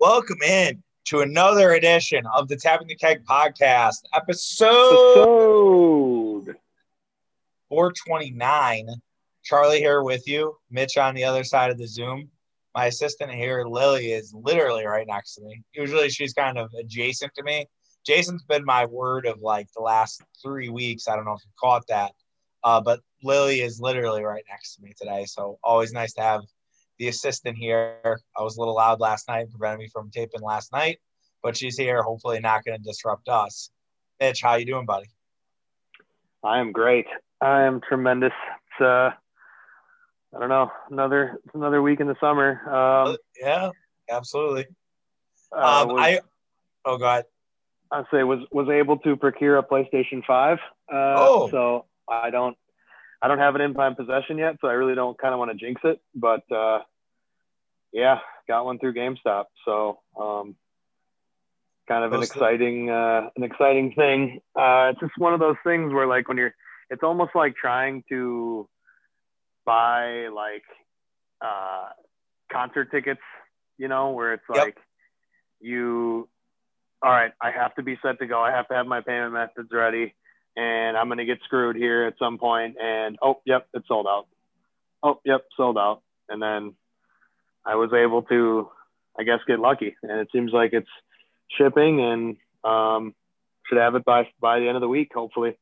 Welcome in to another edition of the Tapping the Keg podcast, episode, Episode. 429. Charlie here with you, Mitch on the other side of the Zoom. My assistant here, Lily, is literally right next to me. Usually she's kind of adjacent to me. Jason's been my word of like the last three weeks. I don't know if you caught that, uh, but Lily is literally right next to me today. So always nice to have the assistant here. I was a little loud last night, preventing me from taping last night, but she's here. Hopefully, not going to disrupt us. Mitch, how you doing, buddy? I am great. I am tremendous. It's uh, I don't know, another it's another week in the summer. Um, yeah, absolutely. uh, Um, was, I oh god, I say was was able to procure a PlayStation Five. Uh, Oh. so I don't I don't have an in my possession yet, so I really don't kind of want to jinx it. But uh, yeah, got one through GameStop. So um, kind of an exciting uh, an exciting thing. Uh, it's just one of those things where like when you're, it's almost like trying to buy like uh, concert tickets, you know, where it's Yep. like you, all right, I have to be set to go. I have to have my payment methods ready, and I'm gonna get screwed here at some point. And oh, yep, it's sold out. Oh, yep, sold out. And then I was able to, I guess, get lucky, and it seems like it's shipping and um, should have it by by the end of the week, hopefully.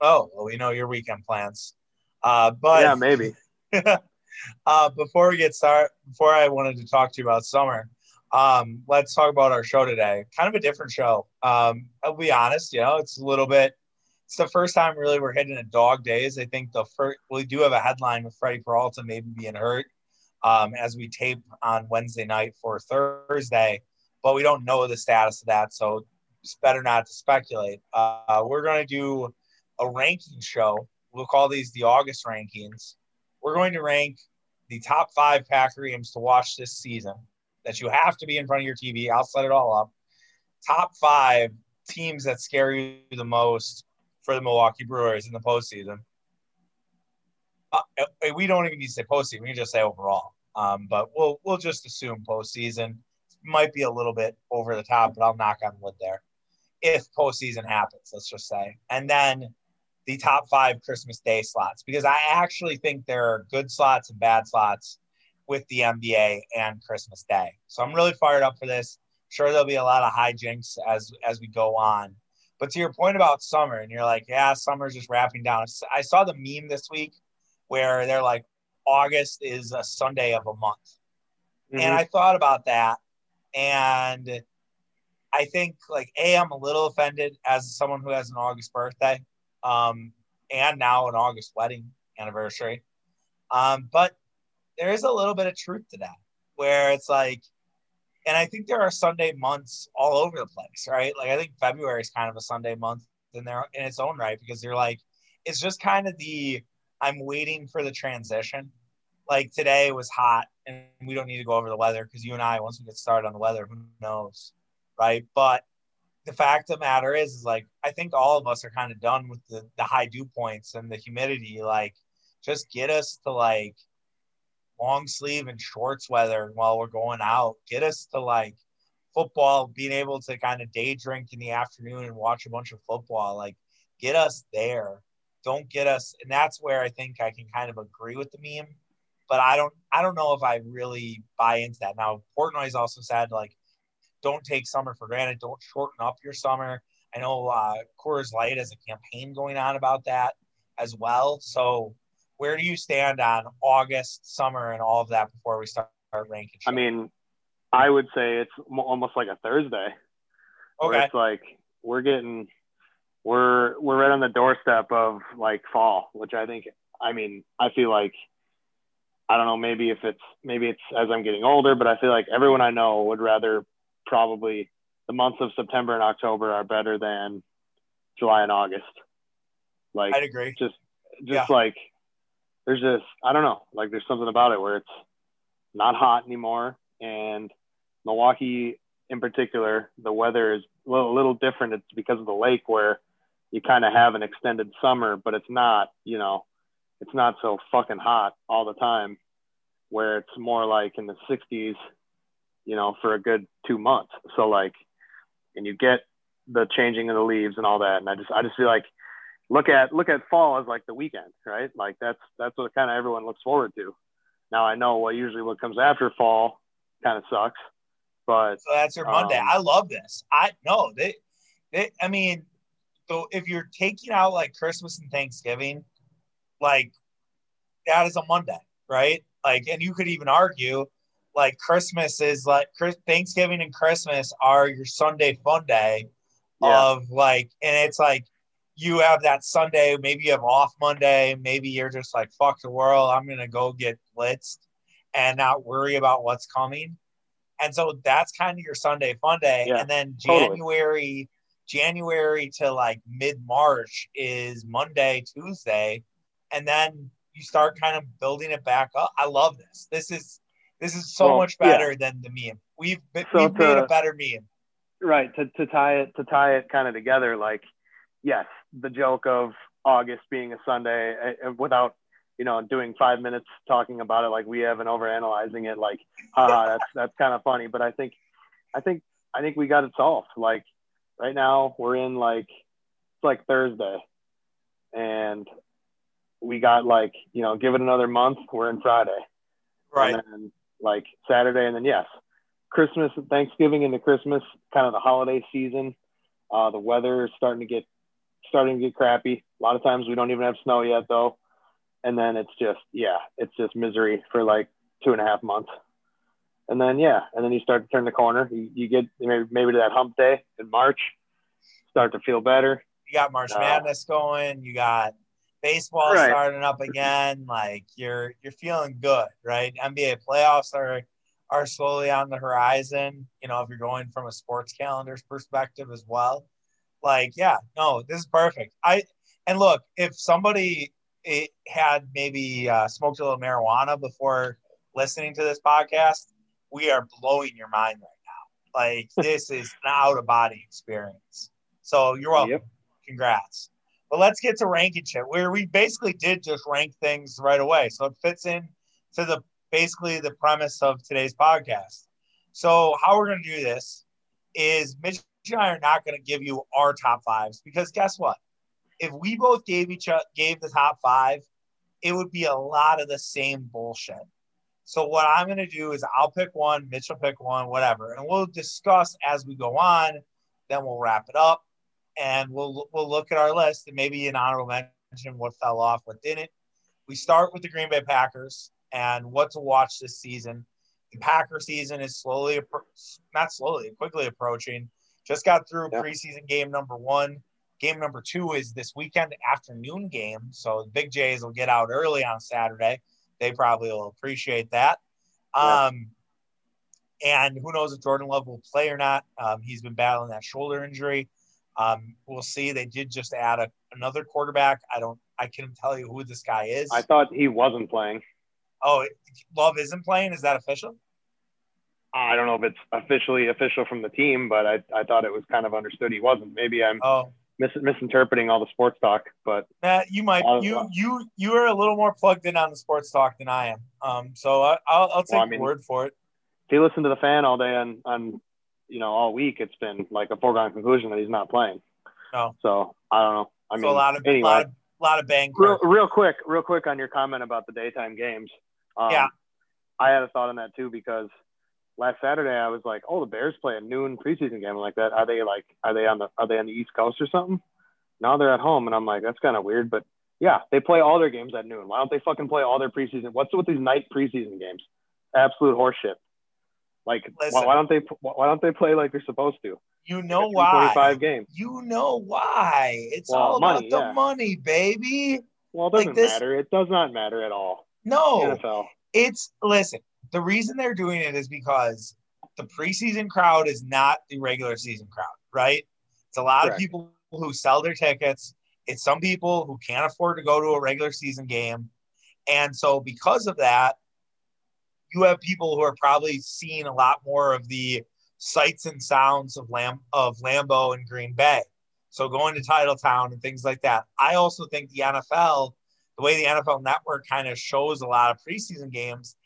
oh well, we know your weekend plans. Uh, but yeah, maybe. uh, before we get started, before I wanted to talk to you about summer, um, let's talk about our show today. Kind of a different show. Um, I'll be honest, you know, it's a little bit. It's the first time really we're hitting a dog days. I think the first we do have a headline with Freddie Peralta maybe being hurt um, as we tape on Wednesday night for Thursday, but we don't know the status of that, so it's better not to speculate. Uh, we're going to do a ranking show. We'll call these the August rankings we're going to rank the top five Packer games to watch this season that you have to be in front of your TV. I'll set it all up. Top five teams that scare you the most for the Milwaukee Brewers in the postseason. Uh, uh, we don't even need to say postseason. We can just say overall. Um, but we'll we'll just assume postseason might be a little bit over the top, but I'll knock on wood there if postseason happens. Let's just say, and then the top five Christmas Day slots because I actually think there are good slots and bad slots with the NBA and Christmas Day. So I'm really fired up for this. Sure, there'll be a lot of hijinks as as we go on. But to your point about summer, and you're like, yeah, summer's just wrapping down. I saw the meme this week where they're like, August is a Sunday of a month. Mhm. And I thought about that. And I think, like, A, I'm a little offended as someone who has an August birthday um, and now an August wedding anniversary. Um, but there is a little bit of truth to that where it's like, and I think there are Sunday months all over the place, right? Like, I think February is kind of a Sunday month in there in its own right because you're like, it's just kind of the I'm waiting for the transition. Like today was hot, and we don't need to go over the weather because you and I, once we get started on the weather, who knows, right? But the fact of the matter is, is like I think all of us are kind of done with the the high dew points and the humidity. Like, just get us to like long sleeve and shorts weather while we're going out. Get us to like football, being able to kind of day drink in the afternoon and watch a bunch of football. Like, get us there. Don't get us, and that's where I think I can kind of agree with the meme. But I don't, I don't know if I really buy into that. Now, Portnoy's also said like, don't take summer for granted. Don't shorten up your summer. I know uh, Coors Light has a campaign going on about that as well. So, where do you stand on August, summer, and all of that before we start ranking? I mean, I would say it's almost like a Thursday. okay, It's like we're getting we're we're right on the doorstep of like fall, which I think I mean, I feel like I don't know, maybe if it's maybe it's as I'm getting older, but I feel like everyone I know would rather probably the months of September and October are better than July and August. Like I'd agree. just just Yeah. like there's just I don't know, like there's something about it where it's not hot anymore and Milwaukee in particular, the weather is a little, little different. It's because of the lake where you kind of have an extended summer, but it's not, you know, it's not so fucking hot all the time where it's more like in the 60s you know, for a good two months. So like, and you get the changing of the leaves and all that. And I just, I just feel like look at, look at fall as like the weekend, right? Like that's, that's what kind of everyone looks forward to. Now I know what usually what comes after fall kind of sucks, but so that's your Monday. Um, I love this. I know they, they, I mean, so if you're taking out like Christmas and Thanksgiving, like that is a Monday, right? Like, and you could even argue like Christmas is like Thanksgiving and Christmas are your Sunday fun day yeah. of like, and it's like you have that Sunday, maybe you have off Monday, maybe you're just like, fuck the world, I'm gonna go get blitzed and not worry about what's coming. And so that's kind of your Sunday fun day. Yeah, and then January, totally. January to like mid March is Monday, Tuesday. And then you start kind of building it back up. I love this. This is this is so well, much better yeah. than the meme. We've so we've to, made a better meme. Right to, to tie it to tie it kind of together. Like, yes, the joke of August being a Sunday uh, without you know doing five minutes talking about it like we have and overanalyzing it. Like, haha, that's that's kind of funny. But I think I think I think we got it solved. Like right now we're in like it's like Thursday, and we got like you know give it another month. We're in Friday. Right. And then like Saturday, and then yes, Christmas, Thanksgiving into Christmas, kind of the holiday season. Uh, the weather is starting to get starting to get crappy. A lot of times we don't even have snow yet though, and then it's just yeah, it's just misery for like two and a half months. And then yeah, and then you start to turn the corner. You, you get maybe maybe to that hump day in March, start to feel better. You got March uh, Madness going. You got baseball right. starting up again. Like you're you're feeling good, right? NBA playoffs are are slowly on the horizon. You know, if you're going from a sports calendar's perspective as well. Like, yeah, no, this is perfect. I and look, if somebody it had maybe uh, smoked a little marijuana before listening to this podcast, we are blowing your mind right now. Like this is an out of body experience. So you're welcome. Yep. Congrats. But let's get to ranking shit, where we basically did just rank things right away. So it fits in to the basically the premise of today's podcast. So how we're going to do this is Mitch and I are not going to give you our top fives because guess what? If we both gave each other gave the top five, it would be a lot of the same bullshit. So what I'm going to do is I'll pick one, Mitch will pick one, whatever, and we'll discuss as we go on. Then we'll wrap it up and we'll we'll look at our list and maybe an honorable mention what fell off, what didn't. We start with the Green Bay Packers and what to watch this season. The Packer season is slowly, not slowly, quickly approaching. Just got through yeah. preseason game number one. Game number two is this weekend afternoon game. So the Big Jays will get out early on Saturday. They probably will appreciate that. Yeah. Um, and who knows if Jordan Love will play or not. Um, he's been battling that shoulder injury. Um, we'll see. They did just add a, another quarterback. I don't. I can't tell you who this guy is. I thought he wasn't playing. Oh, Love isn't playing. Is that official? I don't know if it's officially official from the team, but I, I thought it was kind of understood he wasn't. Maybe I'm oh. mis- misinterpreting all the sports talk, but Matt, you might you you you are a little more plugged in on the sports talk than I am. Um, so I, will I'll take well, I mean, word for it. If you listen to the fan all day on on you know, all week it's been like a foregone conclusion that he's not playing. No. So I don't know. I so mean, a lot of anyway, a lot of, lot of bang. Real, real, quick, real quick on your comment about the daytime games. Um, yeah. I had a thought on that too because last Saturday I was like, oh, the Bears play a noon preseason game like that. Are they like, are they on the, are they on the East Coast or something? Now they're at home, and I'm like, that's kind of weird, but yeah, they play all their games at noon. Why don't they fucking play all their preseason? What's with these night preseason games? Absolute horseshit. Like, Listen, why, don't they? Why don't they play like they're supposed to? You know why? Twenty-five games. You know why? It's well, all money, about the yeah. money, baby. Well, it doesn't like this, matter. It does not matter at all. No, NFL. It's listen. The reason they're doing it is because the preseason crowd is not the regular season crowd, right? It's a lot Correct. of people who sell their tickets. It's some people who can't afford to go to a regular season game. And so, because of that, you have people who are probably seeing a lot more of the sights and sounds of Lam of Lambeau and Green Bay. So going to Titletown and things like that. I also think the NFL, the way the NFL network kind of shows a lot of preseason games,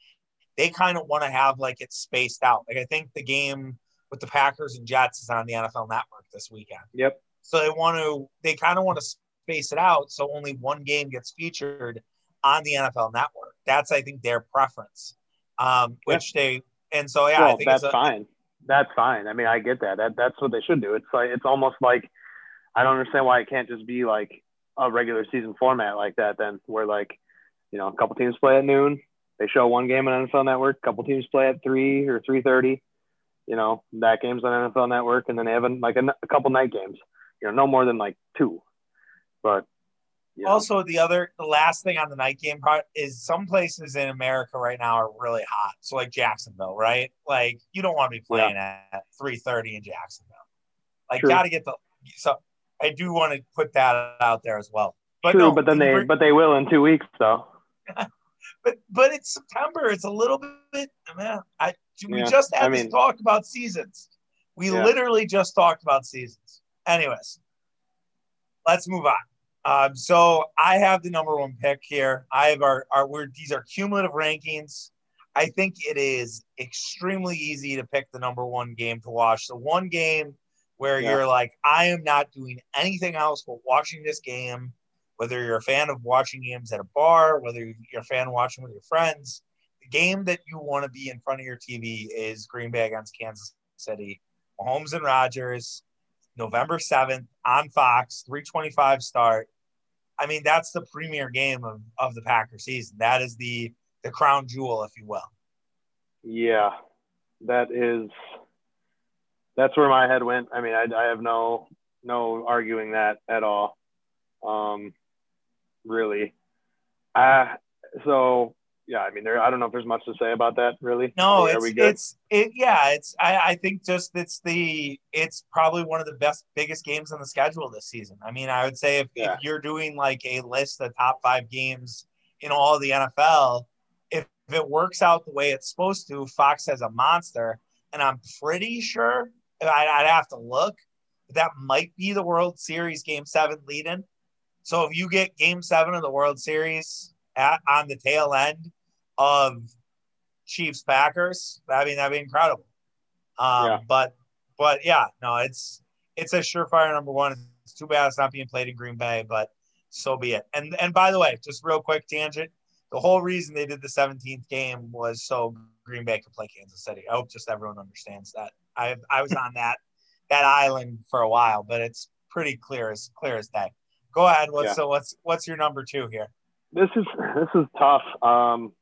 they kind of want to have like it spaced out. Like I think the game with the Packers and Jets is on the NFL Network this weekend. Yep. So they want to they kind of want to space it out so only one game gets featured on the NFL Network. That's I think their preference. Um, which yeah. they and so yeah, well, I think that's a, fine. That's fine. I mean, I get that. That that's what they should do. It's like it's almost like I don't understand why it can't just be like a regular season format like that. Then where like you know a couple teams play at noon, they show one game on NFL Network. A couple teams play at three or three thirty. You know that game's on NFL Network, and then they have a, like a, a couple night games. You know, no more than like two. But yeah. Also, the other, the last thing on the night game part is some places in America right now are really hot. So, like Jacksonville, right? Like, you don't want to be playing yeah. at three thirty in Jacksonville. Like, got to get the. So, I do want to put that out there as well. But True, no, but then they, but they will in two weeks, though. but but it's September. It's a little bit. Man, I we yeah, just had I mean, talk about seasons. We literally just talked about seasons. Anyways, let's move on. Um, so I have the number one pick here. I have our, our we're, these are cumulative rankings. I think it is extremely easy to pick the number one game to watch. The one game where yeah. you're like, I am not doing anything else but watching this game. Whether you're a fan of watching games at a bar, whether you're a fan watching with your friends, the game that you want to be in front of your TV is Green Bay against Kansas City. Mahomes and Rodgers, November 7th on Fox, 325 start. I mean, that's the premier game of, of the Packer season. That is the the crown jewel, if you will. Yeah, that is. That's where my head went. I mean, I, I have no no arguing that at all. Um, really. Uh, so yeah, I mean, there. I don't know if there's much to say about that, really. No, it's it's it. Yeah, it's. I, I think just it's the. It's probably one of the best, biggest games on the schedule this season. I mean, I would say if, yeah. if you're doing like a list of top five games in all the NFL, if, if it works out the way it's supposed to, Fox has a monster, and I'm pretty sure I'd, I'd have to look. That might be the World Series Game Seven lead-in. So if you get Game Seven of the World Series at, on the tail end of Chiefs Packers, I mean that'd be incredible. Um, yeah. But but yeah, no, it's it's a surefire number one. It's too bad it's not being played in Green Bay, but so be it. And and by the way, just real quick tangent. The whole reason they did the 17th game was so Green Bay could play Kansas City. I hope just everyone understands that. I I was on that that island for a while, but it's pretty clear as clear as day. Go ahead. What's yeah. so what's what's your number two here? This is this is tough. Um,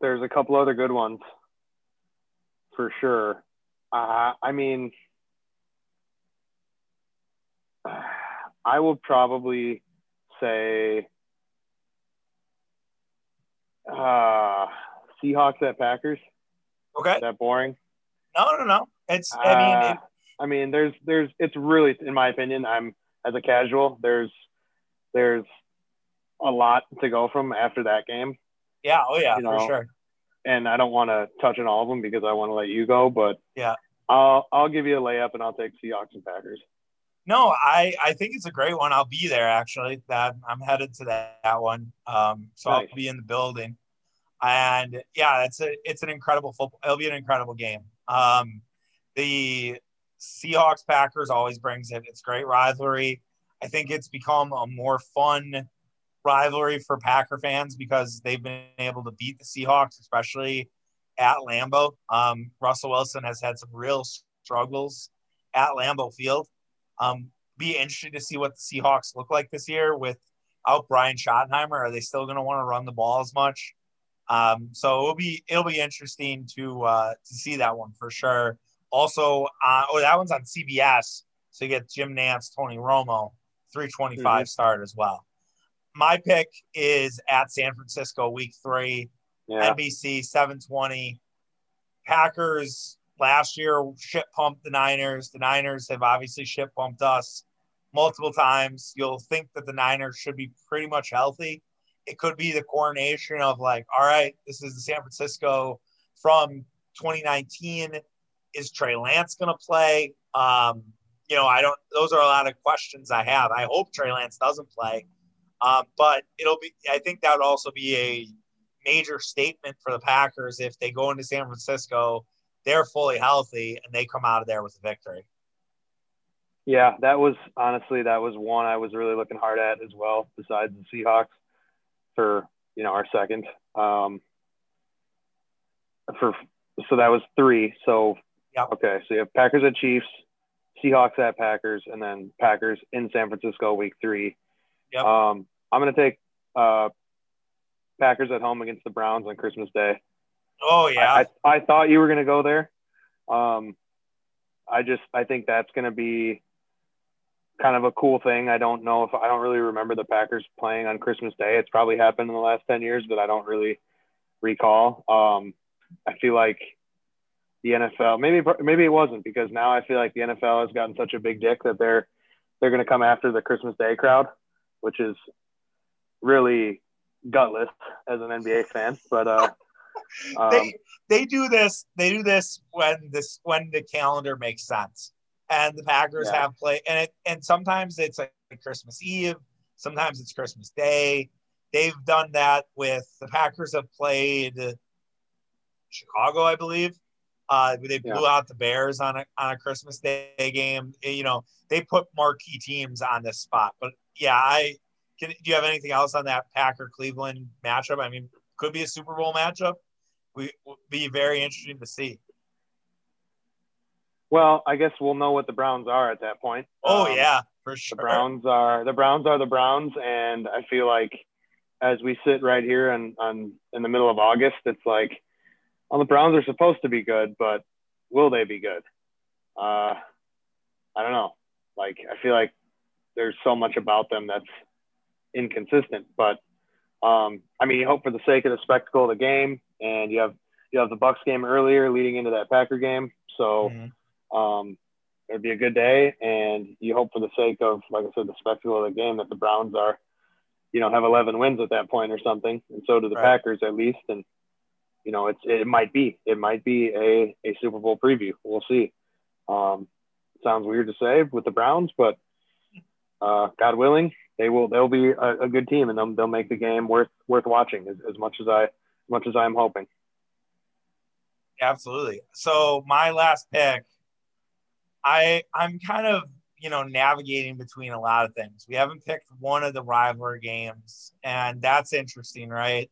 there's a couple other good ones for sure. Uh, I mean, I will probably say uh, Seahawks at Packers. Okay. Is that boring? No, no, no. It's. I mean, uh, it, I mean, there's, there's. It's really, in my opinion, I'm as a casual. There's, there's a lot to go from after that game. Yeah. Oh yeah, you know, for sure. And I don't want to touch on all of them because I want to let you go, but yeah, I'll I'll give you a layup and I'll take Seahawks and Packers. No, I I think it's a great one. I'll be there actually. That I'm headed to that, that one. Um, so nice. I'll be in the building, and yeah, it's a it's an incredible football. It'll be an incredible game. Um, the Seahawks Packers always brings it. It's great rivalry. I think it's become a more fun rivalry for Packer fans because they've been able to beat the Seahawks, especially at Lambeau. Um, Russell Wilson has had some real struggles at Lambeau Field. Um, be interested to see what the Seahawks look like this year without Brian Schottenheimer. Are they still going to want to run the ball as much? Um, so it'll be it'll be interesting to uh, to see that one for sure. Also, uh, oh, that one's on CBS. So you get Jim Nantz, Tony Romo, 325 mm-hmm. start as well my pick is at San Francisco, week three, yeah. NBC 720. Packers last year ship pumped the Niners. The Niners have obviously ship pumped us multiple times. You'll think that the Niners should be pretty much healthy. It could be the coronation of like, all right, this is the San Francisco from 2019. Is Trey Lance going to play? Um, you know, I don't. Those are a lot of questions I have. I hope Trey Lance doesn't play. Um, but it'll be, I think that would also be a major statement for the Packers if they go into San Francisco, they're fully healthy, and they come out of there with a victory. Yeah, that was honestly that was one I was really looking hard at as well, besides the Seahawks for you know our second. Um, for so that was three. So Yep. okay, so you have Packers at Chiefs, Seahawks at Packers, and then Packers in San Francisco week three. Yep. Um, I'm gonna take uh, Packers at home against the Browns on Christmas Day. Oh yeah, I, I, I thought you were gonna go there. Um, I just I think that's gonna be kind of a cool thing. I don't know if I don't really remember the Packers playing on Christmas Day. It's probably happened in the last ten years, but I don't really recall. Um, I feel like the NFL maybe maybe it wasn't because now I feel like the NFL has gotten such a big dick that they're they're going to come after the Christmas Day crowd, which is really gutless as an NBA fan. But uh, um, they they do this they do this when this when the calendar makes sense and the packers Yeah. have play and it and sometimes it's like christmas eve sometimes it's christmas day they've done that with the packers have played chicago i believe uh they blew out the bears on a on a christmas day game you know they put marquee teams on this spot but yeah i can, do you have anything else on that packer cleveland matchup i mean could be a super bowl matchup we be very interesting to see. well, I guess we'll know what the Browns are at that point. Oh Um, yeah, for sure. the. Browns are the Browns are the Browns, and I feel like as we sit right here and on in the middle of August, it's like, well, the Browns are supposed to be good, but will they be good? Uh, I don't know. Like I feel like there's so much about them that's inconsistent, but um, I mean, you hope for the sake of the spectacle of the game, and you have you have the Bucks game earlier leading into that Packer game, so Mhm. um, it'd be a good day. And you hope for the sake of, like I said, the spectacle of the game that the Browns are, you know, have 11 wins at that point or something. And so do the Right. Packers at least. And, you know, it's, it might be, it might be a, a Super Bowl preview. We'll see. Um, sounds weird to say with the Browns, but uh, God willing, they will, they'll be a, a good team and they'll, they'll make the game worth, worth watching as, as much as I, as much as I'm hoping. Absolutely. So my last pick, I I'm kind of you know navigating between a lot of things. We haven't picked one of the rivalry games, and that's interesting, right?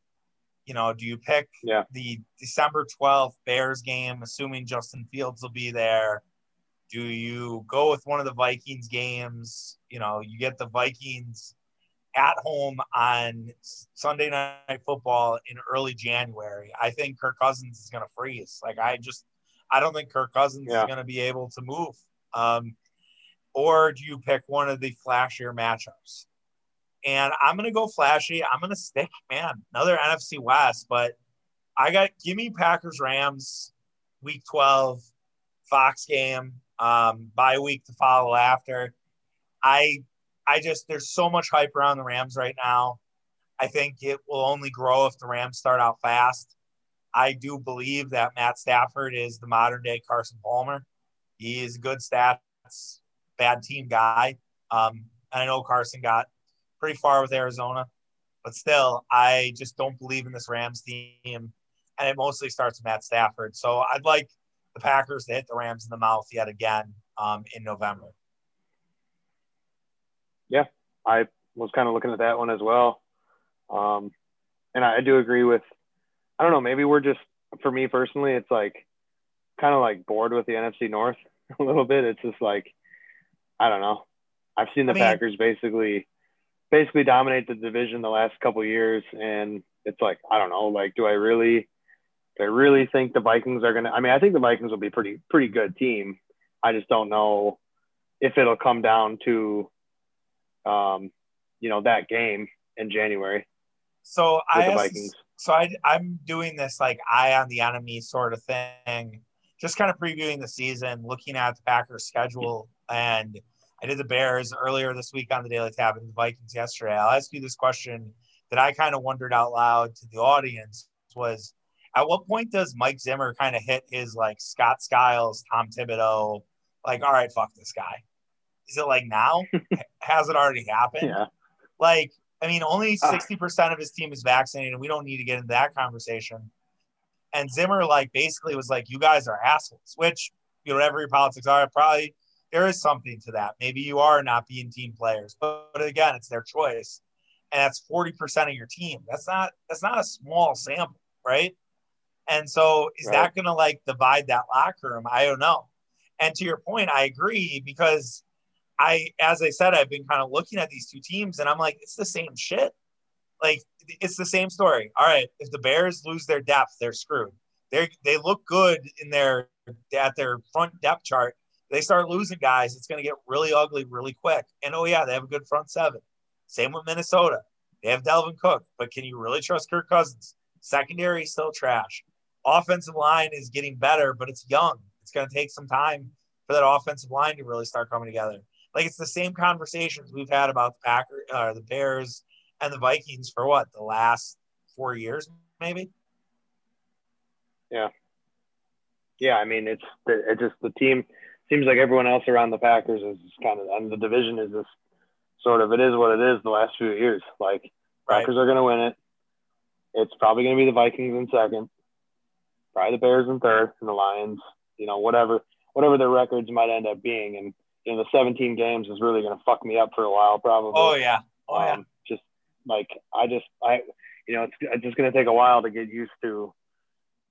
You know, do you pick Yeah. the December 12th Bears game, assuming Justin Fields will be there? Do you go with one of the Vikings games? You know, you get the Vikings at home on Sunday night football in early January. I think Kirk Cousins is going to freeze. Like I just, I don't think Kirk Cousins Yeah. is going to be able to move. Um, or do you pick one of the flashier matchups? And I'm to go flashy. I'm to stick, man, another NFC West, but I got give me Packers Rams week 12 Fox game um bye week to follow after. I I just there's so much hype around the Rams right now. I think it will only grow if the Rams start out fast. I do believe that Matt Stafford is the modern day Carson Palmer. He is a good stats, bad team guy. Um, and I know Carson got pretty far with Arizona, but still, I just don't believe in this Rams team. And it mostly starts with Matt Stafford. So I'd like the Packers to hit the Rams in the mouth yet again um, in November. Yeah, I was kind of looking at that one as well. Um, and I, I do agree with, I don't know, maybe we're just, for me personally, it's like kind of like bored with the NFC North a little bit. It's just like, I don't know. I've seen the I mean- Packers basically, basically dominate the division the last couple of years. And it's like, I don't know, like, do I really, do I really think the Vikings are going to, I mean, I think the Vikings will be pretty, pretty good team. I just don't know if it'll come down to, um, you know, that game in January So I the asked- Vikings. so I, I'm doing this like eye on the enemy sort of thing, just kind of previewing the season, looking at the Packers schedule. And I did the Bears earlier this week on the Daily Tab and the Vikings yesterday. I'll ask you this question that I kind of wondered out loud to the audience was at what point does Mike Zimmer kind of hit his like Scott Skiles, Tom Thibodeau, like, all right, fuck this guy? Is it like now? Has it already happened? Yeah. like I mean, only Ah. sixty percent of his team is vaccinated, and we don't need to get into that conversation. And Zimmer, like, basically was like, "You guys are assholes," which you know, whatever your politics are, probably there is something to that. Maybe you are not being team players, but, but again, it's their choice, and that's forty percent of your team. That's not that's not a small sample, right? And so, is Right. that going to like divide that locker room? I don't know. And to your point, I agree because I, as I said, I've been kind of looking at these two teams, and I'm like, it's the same shit. Like it's the same story. All right, if the Bears lose their depth, they're screwed. They they look good in their at their front depth chart. They start losing guys, it's going to get really ugly really quick. And oh yeah, they have a good front seven. Same with Minnesota. They have Dalvin Cook, but can you really trust Kirk Cousins? Secondary is still trash. Offensive line is getting better, but it's young. It's going to take some time for that offensive line to really start coming together. Like it's the same conversations we've had about the Packers, uh, the Bears, and the Vikings for what the last four years, maybe. Yeah, yeah. I mean, it's it just the team seems like everyone else around the Packers is kind of, and the division is just sort of it is what it is. The last few years, like Right. Packers are going to win it. It's probably going to be the Vikings in second, probably the Bears in third, and the Lions. You know, whatever whatever their records might end up being, and you know, the 17 games is really going to fuck me up for a while, probably. Oh yeah, oh yeah. Um, just like I just I you know it's, it's just going to take a while to get used to.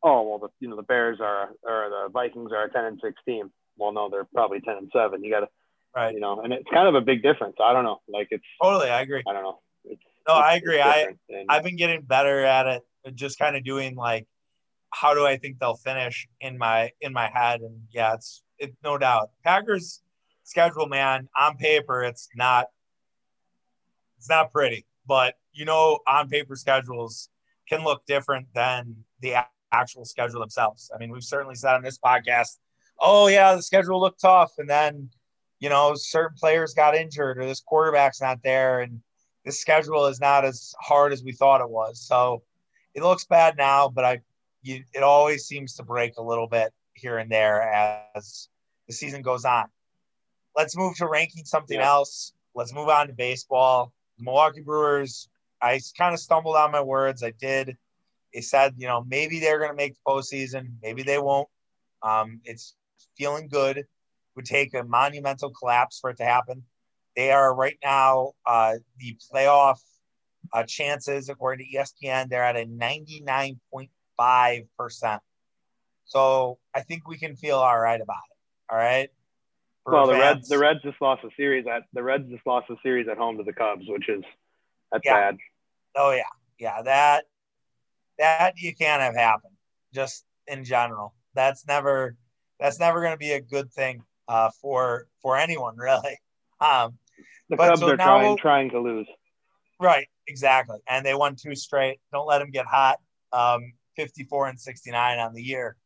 Oh well, the you know the Bears are or the Vikings are a ten and six team. Well, no, they're probably ten and seven. You got to Right. you know, and it's kind of a big difference. I don't know, like it's Totally, I agree. I don't know. It's, No, it's- I agree. I, and, I've been getting better at it, just kind of doing like, how do I think they'll finish in my in my head? And yeah, it's it no doubt. Packers schedule, man, on paper it's not it's not pretty, but you know, on paper schedules can look different than the actual schedule themselves. I mean, we've certainly said on this podcast, oh yeah, the schedule looked tough, and then you know certain players got injured or this quarterback's not there, and the schedule is not as hard as we thought it was. So it looks bad now, but I you, it always seems to break a little bit here and there as the season goes on. Let's move to ranking something Yeah. else. Let's move on to baseball. The Milwaukee Brewers. I kind of stumbled on my words. I did. They said, you know, maybe they're going to make the postseason. Maybe they won't. Um, it's feeling good. It would take a monumental collapse for it to happen. They are right now uh, the playoff uh, chances, according to ESPN, they're at a 99.5%. So I think we can feel all right about it. All right. For well, the fans. Reds the Reds just lost a series at the Reds just lost a series at home to the Cubs, which is that's Yeah. bad. Oh yeah, yeah. That that you can't have happen. Just in general, that's never that's never going to be a good thing uh, for for anyone really. Um, The But Cubs so are now- trying trying to lose. right, exactly. And they won two straight. Don't let them get hot. Um, 54 and 69 on the year.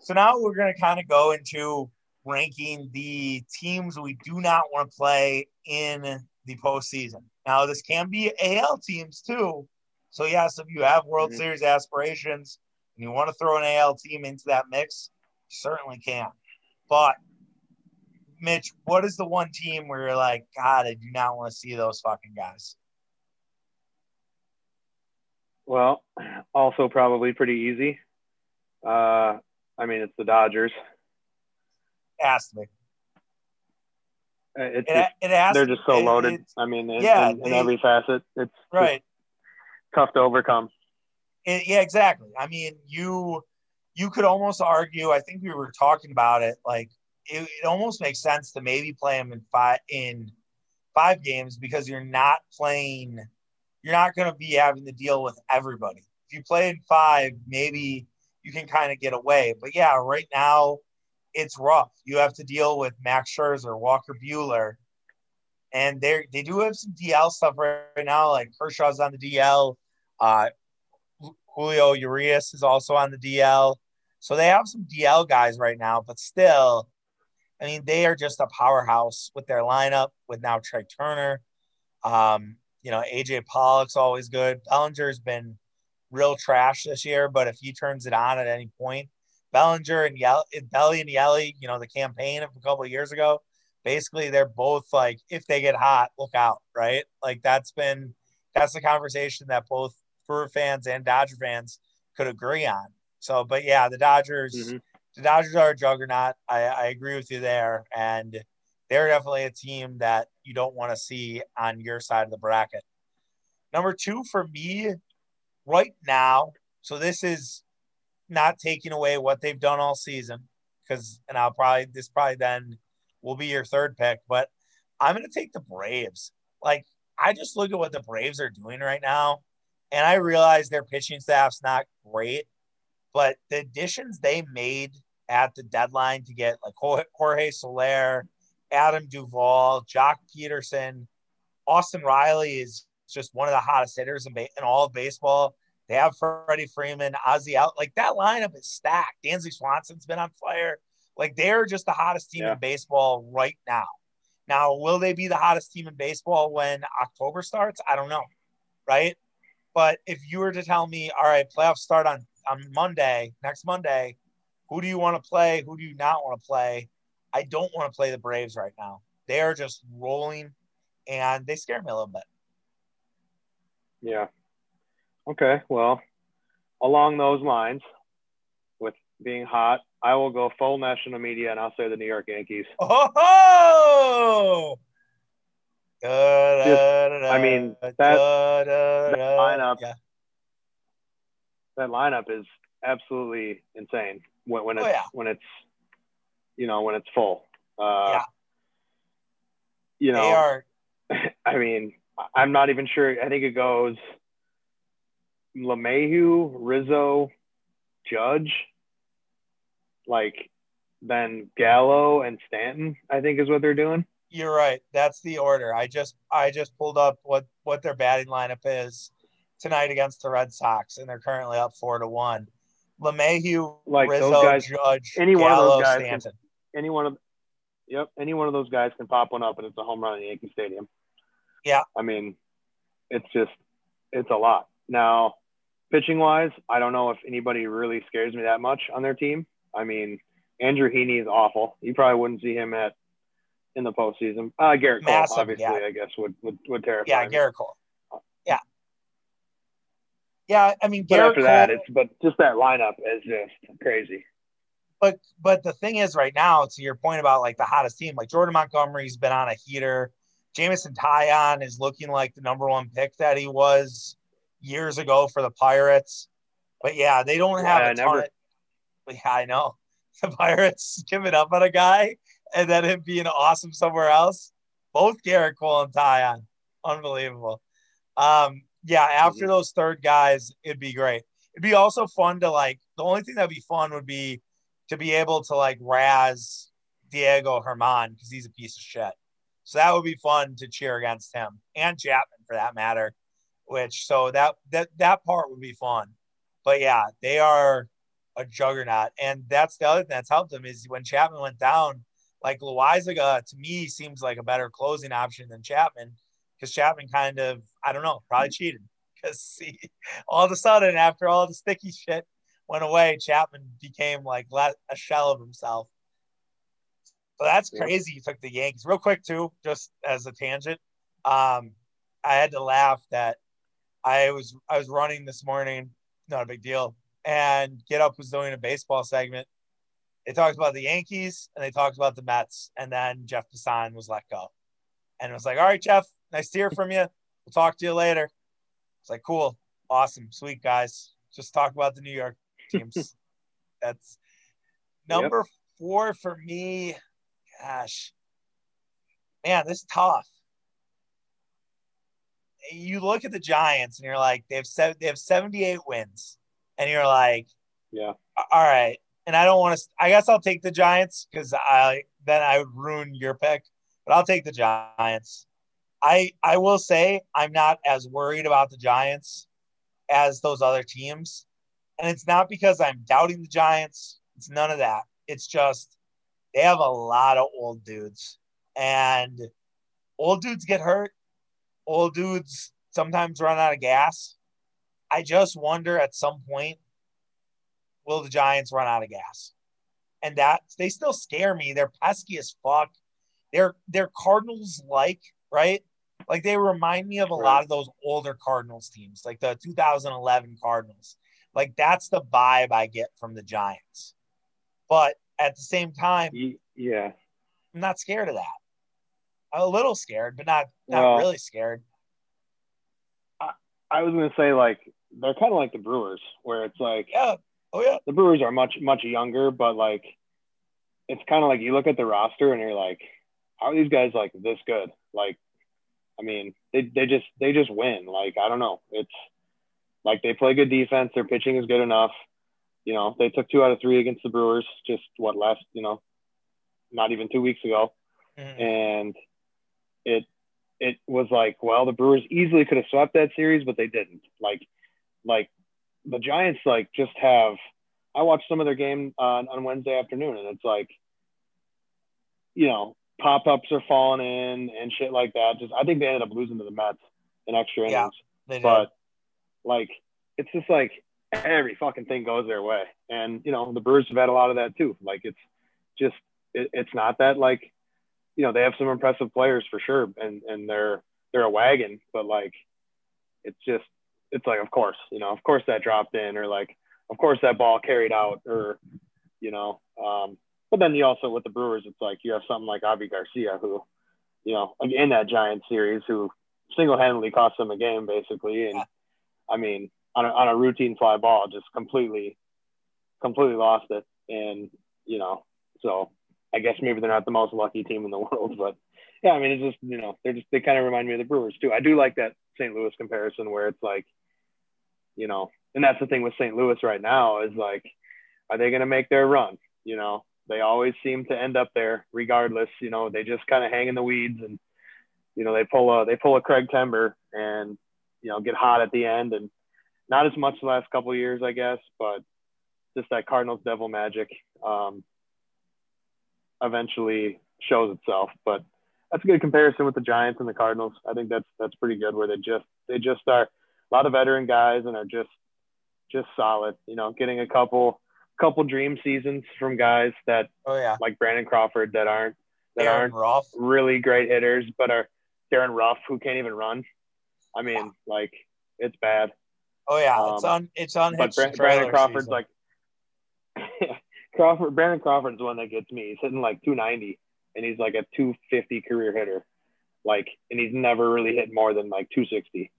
So now we're going to kind of go into ranking the teams we do not want to play in the postseason. Now, this can be AL teams too. So, yes, if you have World Mhm. Series aspirations and you want to throw an AL team into that mix, certainly can. But, Mitch, what is the one team where you're like, God, I do not want to see those fucking guys? Well, also probably pretty easy. Uh, I mean, it's the Dodgers. To be. Uh, It's It, just, it they're just so loaded. it's- I mean, in, yeah, in, in they- every facet, it's right. tough to overcome. It- yeah, exactly. I mean, you you could almost argue. I think we were talking about it. Like it, it almost makes sense to maybe play them in five in five games because you're not playing. You're not going to be having to deal with everybody. If you play in five, maybe you can kind of get away. But yeah, right now it's rough. You have to deal with Max Scherzer, Walker Buehler, and they they do have some DL stuff right, right now. Like Kershaw's on the DL. Uh, Julio Urias is also on the DL. So they have some DL guys right now, but still, I mean, they are just a powerhouse with their lineup with now Trea Turner. Um, you know, AJ Pollock's always good. Bellinger's been real trash this year, but if he turns it on at any point, Bellinger and Yell- Belly and Yelly, you know, the campaign of a couple of years ago, basically they're both like if they get hot, look out, right? Like that's been that's the conversation that both Brewer fans and Dodger fans could agree on. So, but yeah, the Dodgers, mm-hmm. the Dodgers are a juggernaut. I, I agree with you there, and they're definitely a team that you don't want to see on your side of the bracket. Number two for me, right now. So this is not taking away what they've done all season, because and I'll probably this probably then will be your third pick, but I'm going to take the Braves. Like, I just look at what the Braves are doing right now, and I realize their pitching staff's not great, but the additions they made at the deadline to get like Jorge Soler, Adam Duvall, Joc Pederson, Austin Riley is just one of the hottest hitters in, ba- in all of baseball. They have Freddie Freeman, Ozzie out. Like that lineup is stacked. Dansby Swanson's been on fire. Like they're just the hottest team yeah. in baseball right now. Now, will they be the hottest team in baseball when October starts? I don't know. Right. But if you were to tell me, all right, playoffs start on, on Monday, next Monday, who do you want to play? Who do you not want to play? I don't want to play the Braves right now. They are just rolling and they scare me a little bit. Yeah. Okay. Well, along those lines, with being hot I will go full national media and I'll say the New York Yankees. Oh! Just, I mean that, that lineup. Yeah. That lineup is absolutely insane when, when oh, it's oh, yeah. when it's you know when it's full. Uh, yeah. You know, they are. I mean, I'm not even sure. I think it goes LeMahieu, Rizzo, Judge, like then Gallo and Stanton, I think is what they're doing. You're right. That's the order. I just I just pulled up what what their batting lineup is tonight against the Red Sox, and they're currently up four to one. LeMahieu, like Rizzo, those guys, Judge, any Gallo, one of those guys, Stanton. Can, any one of, yep, any one of those guys can pop one up, and it's a home run in Yankee Stadium. Yeah, I mean, it's just it's a lot. Now, pitching wise, I don't know if anybody really scares me that much on their team. I mean, Andrew Heaney is awful. You probably wouldn't see him at in the postseason. Uh, Gerrit Massive, Cole, obviously, yeah. I guess would would, would terrify. Yeah, me. Gerrit Cole. Yeah. I mean, but after Cole, that, it's but just that lineup is just crazy. But but the thing is, right now, to your point about like the hottest team, like Jordan Montgomery's been on a heater. Jameson Taillon is looking like the number one pick that he was years ago for the Pirates. But yeah, they don't have yeah, a ton. Never, of, yeah, I know. The Pirates giving up on a guy and then him being awesome somewhere else. Both Gerrit Cole and Taillon. Unbelievable. Um, yeah, after mm-hmm. those third guys, it'd be great. It'd be also fun to like the only thing that'd be fun would be to be able to like razz Diego Germán because he's a piece of shit. So that would be fun to cheer against him and Chapman for that matter. Which so that that that part would be fun. But yeah, they are a juggernaut. And that's the other thing that's helped him is when Chapman went down, like Loaisiga to me seems like a better closing option than Chapman because Chapman kind of, I don't know, probably cheated because he, all of a sudden after all the sticky shit went away, Chapman became like a shell of himself. So that's crazy. You took the Yankees real quick too, just as a tangent. Um, I had to laugh that I was I was running this morning. Not a big deal and Get Up was doing a baseball segment. They talked about the Yankees and they talked about the Mets, and then Jeff Passan was let go. And it was like, all right, Jeff, nice to hear from you. We'll talk to you later. It's like, cool, awesome, sweet guys. Just talk about the New York teams. That's number yep. four for me. Gosh, man, this is tough. You look at the Giants and you're like, they have seven, they have 78 wins and you're like, yeah, all right. And I don't want to. I guess I'll take the Giants because I then I would ruin your pick, but I'll take the Giants. I I will say I'm not as worried about the Giants as those other teams, and it's not because I'm doubting the Giants. It's none of that. It's just they have a lot of old dudes, and old dudes get hurt. Old dudes sometimes run out of gas. I just wonder at some point will the Giants run out of gas? And that they still scare me. They're pesky as fuck. they're they're Cardinals like, right? Like they remind me of a right. lot of those older Cardinals teams, like the 2011 Cardinals. Like that's the vibe I get from the Giants. But at the same time, yeah, I'm not scared of that. a little scared, but not not well, really scared. I, I was gonna say like they're kind of like the Brewers, where it's like yeah, oh yeah, the Brewers are much much younger, but like it's kind of like you look at the roster and you're like, how are these guys like this good? Like, I mean, they they just they just win. Like I don't know, it's like they play good defense. Their pitching is good enough. You know, they took two out of three against the Brewers just what last, you know, not even two weeks ago. Mm-hmm. And it it was like, well, the Brewers easily could have swept that series, but they didn't. Like like the Giants like just have I watched some of their game on, on Wednesday afternoon and it's like you know, pop ups are falling in and shit like that. Just I think they ended up losing to the Mets in extra innings. Yeah, but like it's just like every fucking thing goes their way. And, you know, the Brewers have had a lot of that too. Like it's just, it, it's not that like, you know, they have some impressive players for sure. And, and they're, they're a wagon, but like, it's just, it's like, of course, you know, of course that dropped in or like, of course that ball carried out or, you know, um, but then you also with the Brewers, it's like you have something like Avi Garcia who, you know, in that Giant series who single-handedly cost them a game basically. And I mean, on a, on a routine fly ball, just completely, completely lost it. And, you know, so I guess maybe they're not the most lucky team in the world, but yeah, I mean, it's just, you know, they're just, they kind of remind me of the Brewers too. I do like that St. Louis comparison where it's like, you know, and that's the thing with St. Louis right now is like, are they going to make their run? You know, they always seem to end up there regardless. You know, they just kind of hang in the weeds and, you know, they pull a, they pull a Craig Timber and, you know, get hot at the end and not as much the last couple years, I guess, but just that Cardinals devil magic um, eventually shows itself. But that's a good comparison with the Giants and the Cardinals. I think that's that's pretty good. Where they just they just are a lot of veteran guys and are just just solid. You know, getting a couple couple dream seasons from guys that oh yeah like Brandon Crawford that aren't that Darin aren't Ruf. really great hitters, but are Darin Ruf who can't even run. I mean, like it's bad. Oh yeah, um, it's on it's on. His. But Brandon Crawford's season. like Crawford. Brandon Crawford's the one that gets me. He's hitting like 290, and he's like a 250 career hitter. Like, and he's never really hit more than like 260.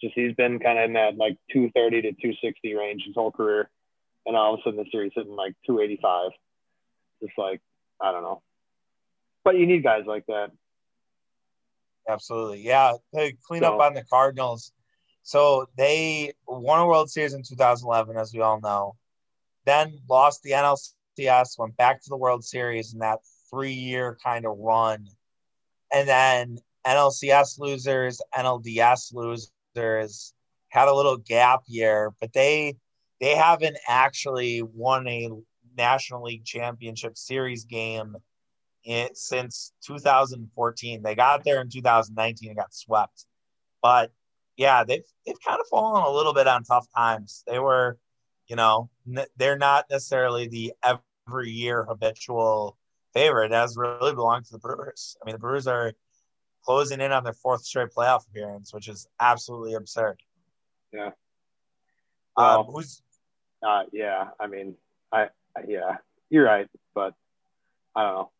Just he's been kind of in that like 230 to 260 range his whole career, and all of a sudden the series hitting like 285. Just like I don't know, but you need guys like that. Absolutely, yeah. Hey, clean so, up on the Cardinals so they won a World Series in 2011, as we all know. Then lost the NLCS, went back to the World Series in that three-year kind of run, and then NLCS losers, NLDS losers, had a little gap year, but they they haven't actually won a National League Championship Series game in, since 2014. They got there in 2019 and got swept, but yeah, they've they've kind of fallen a little bit on tough times. They were, you know, n- they're not necessarily the every year habitual favorite. It has really belonged to the Brewers. I mean, the Brewers are closing in on their fourth straight playoff appearance, which is absolutely absurd. Yeah. Um, well, um, who's? Uh, yeah, I mean, I yeah, you're right, but I don't know.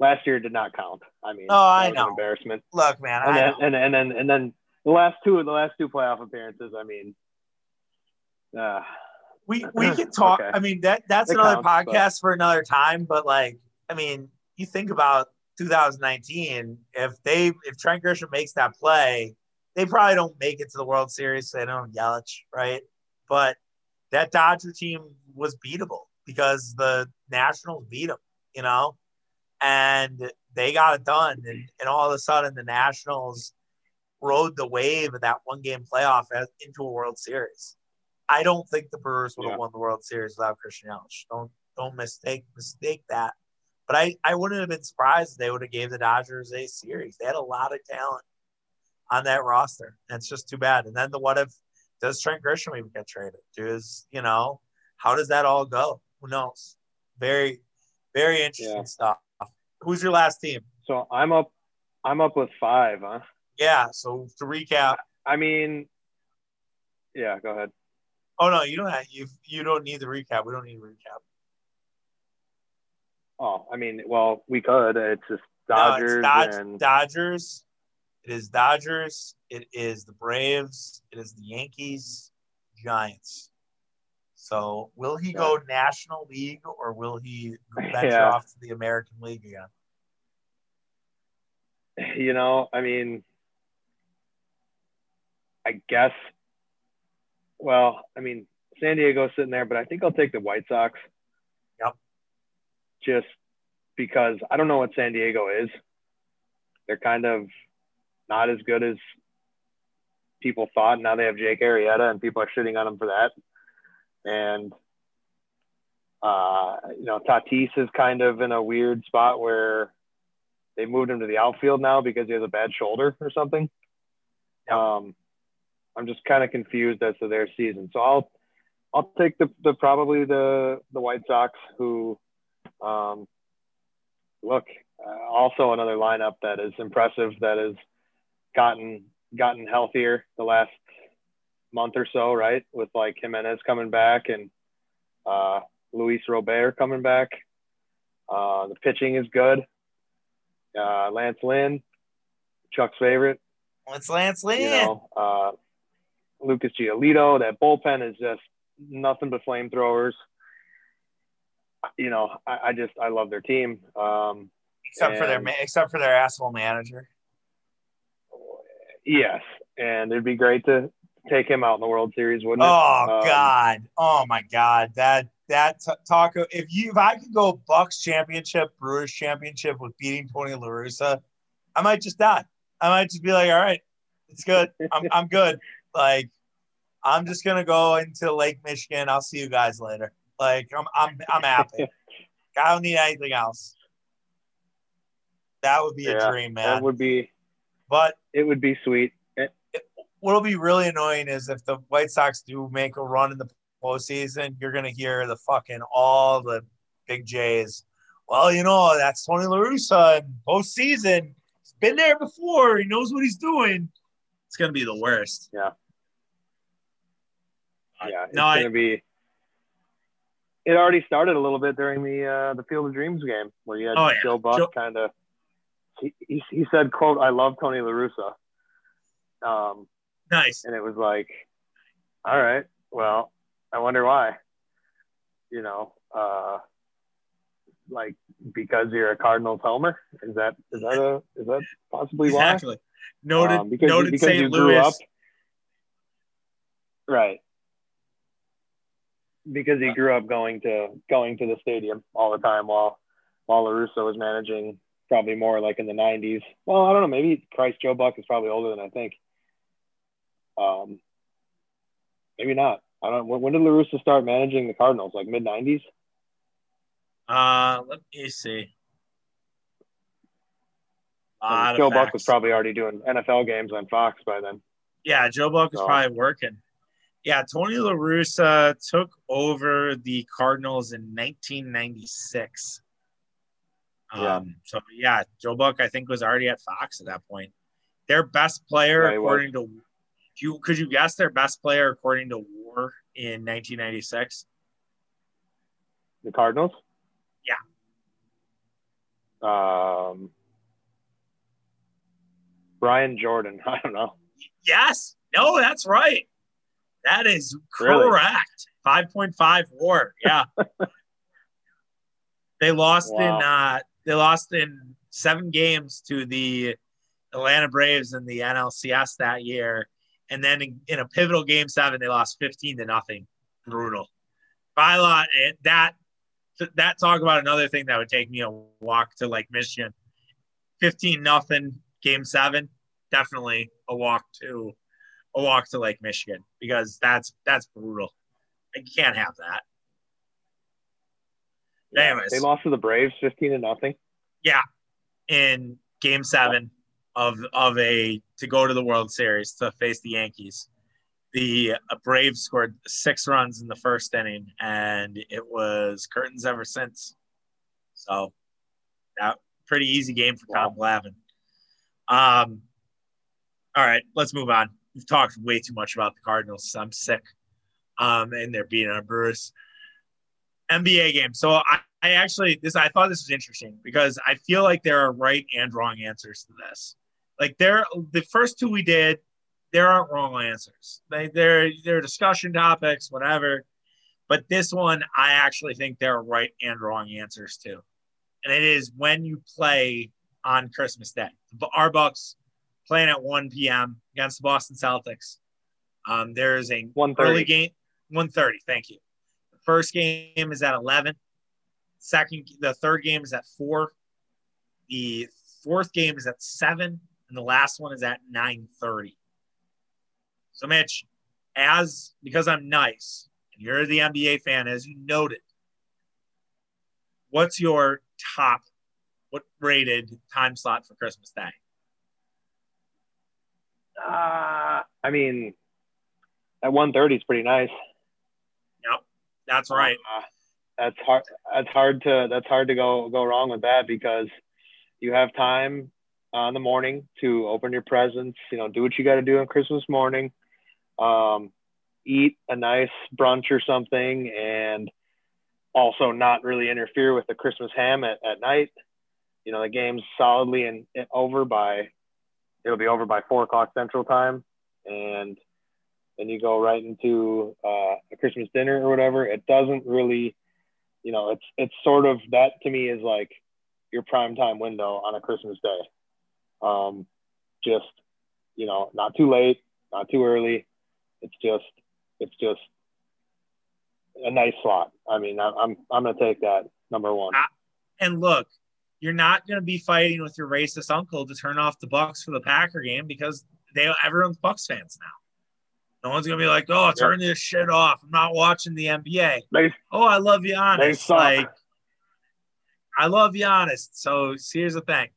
Last year did not count. I mean, oh, I know. embarrassment. Look, man, and I then, and and then and then the last two of the last two playoff appearances. I mean, uh, we we can talk. okay. I mean that that's it another counts, podcast but... for another time. But like, I mean, you think about 2019. If they if Trent Grisham makes that play, they probably don't make it to the World Series. So they don't Yelich, right? But that Dodger team was beatable because the Nationals beat them, you know, and they got it done. And, and all of a sudden, the Nationals rode the wave of that one game playoff into a World Series. I don't think the Brewers would have yeah. won the World Series without Christian Yelich. Don't don't mistake mistake that. But I, I wouldn't have been surprised if they would have gave the Dodgers a series. They had a lot of talent on that roster. And it's just too bad. And then the what if does Trent Grisham even get traded? Does you know how does that all go? Who knows? Very, very interesting yeah. stuff. Who's your last team? So I'm up. I'm up with five, huh? Yeah. So to recap. I mean, yeah. Go ahead. Oh no, you don't have you. You don't need the recap. We don't need a recap. Oh, I mean, well, we could. It's just Dodgers no, it's Dodge, and Dodgers. It is Dodgers. It is the Braves. It is the Yankees. Giants. So will he go National League or will he venture yeah. off to the American League again? You know, I mean, I guess. Well, I mean, San Diego's sitting there, but I think I'll take the White Sox. Yep. Just because I don't know what San Diego is. They're kind of not as good as people thought. Now they have Jake Arrieta, and people are shitting on him for that. And uh, you know, Tatis is kind of in a weird spot where they moved him to the outfield now because he has a bad shoulder or something. Um, I'm just kind of confused as to their season. So I'll I'll take the, the probably the the White Sox who um, look uh, also another lineup that is impressive that has gotten gotten healthier the last month or so, right? With like Jimenez coming back and uh, Luis Robert coming back. Uh, the pitching is good. Uh, Lance Lynn, Chuck's favorite. What's Lance Lynn? You know, uh, Lucas Giolito. That bullpen is just nothing but flamethrowers. You know, I, I, just I love their team. Um, except for their except for their asshole manager. Yes, and it'd be great to take him out in the World Series, wouldn't it? Oh um, God! Oh my God! That that t- taco. If you if I could go Bucks championship, Brewers championship with beating Tony La Russa, I might just die. I might just be like, all right, it's good. I'm I'm good. Like I'm just gonna go into Lake Michigan. I'll see you guys later. Like I'm I'm I'm happy. I don't need anything else. That would be yeah, a dream, man. That would be. But it would be sweet. It, what'll be really annoying is if the White Sox do make a run in the postseason, you're gonna hear the fucking all the big Jays. Well, you know that's Tony La Russa in postseason. He's been there before. He knows what he's doing. It's gonna be the worst. Yeah. Yeah, it's no, gonna I, be. It already started a little bit during the uh, the Field of Dreams game where you had oh, yeah. Joe Buck kind of. He, he, he said, "quote I love Tony La Russa." Um, nice. And it was like, all right, well, I wonder why. You know, uh, like because you're a Cardinals homer. Is that is that a is that possibly why? Exactly. Noted. Um, because, noted because St. you Louis. grew up. Right. Because he grew up going to going to the stadium all the time while while La Russa was managing probably more like in the 90s. Well, I don't know. Maybe Christ Joe Buck is probably older than I think. Um, maybe not. I don't. When did La Russa start managing the Cardinals? Like mid '90s. Uh, let me see. Joe Buck was probably already doing NFL games on Fox by then. Yeah, Joe Buck was so. probably working. Yeah, Tony La Russa took over the Cardinals in 1996. Yeah. Um, so yeah, Joe Buck I think was already at Fox at that point. Their best player, yeah, according was. to you, could you guess their best player according to WAR in 1996? The Cardinals. Yeah. Um, Brian Jordan. I don't know. Yes. No, that's right. That is correct. Really? 5.5 WAR. Yeah. they lost wow. in uh they lost in seven games to the Atlanta Braves in the NLCS that year. And then in, in a pivotal game seven, they lost 15 to nothing. Brutal. By lot, eh, that that talk about another thing that would take me a walk to like Michigan. 15 nothing game seven. Definitely a walk to a walk to Lake Michigan because that's that's brutal. You can't have that. Anyways, they lost to the Braves, fifteen to nothing. Yeah, in Game Seven of of a to go to the World Series to face the Yankees. The uh, Braves scored six runs in the first inning, and it was curtains ever since. So that Pretty easy game for Tom Glavine. Um, all right, let's move on. We've talked way too much about the Cardinals. I'm sick. Um, and they're beating our Brewers. NBA game. So I, I actually this I thought this was interesting because I feel like there are right and wrong answers to this. Like there, the first two we did, there aren't wrong answers. They they're they're discussion topics, whatever. But this one, I actually think there are right and wrong answers too. And it is when you play on Christmas Day. Our Bucks playing at 1 p.m. against the Boston Celtics. Um, there is a early game, 1:30. Thank you. First game is at 11. Second, the third game is at four. The fourth game is at seven, and the last one is at 9:30. So, Mitch, as because I'm nice, and you're the NBA fan, as you noted, what's your top, what rated time slot for Christmas Day? Uh, I mean, at 1:30 is pretty nice. That's right. Uh, that's hard. That's hard to. That's hard to go go wrong with that because you have time uh, in the morning to open your presents. You know, do what you got to do on Christmas morning. Um, eat a nice brunch or something, and also not really interfere with the Christmas ham at, at night. You know, the game's solidly and over by. It'll be over by four o'clock Central Time, and then you go right into uh, a Christmas dinner or whatever. It doesn't really you know, it's it's sort of that to me is like your prime time window on a Christmas day. Um, just you know, not too late, not too early. It's just it's just a nice slot. I mean, I, I'm I'm gonna take that number one. And look, you're not gonna be fighting with your racist uncle to turn off the Bucks for the Packer game because they everyone's Bucks fans now. No one's gonna be like, "Oh, turn this shit off. I'm not watching the NBA." They, oh, I love Giannis. Like, I love Giannis. So here's the thing: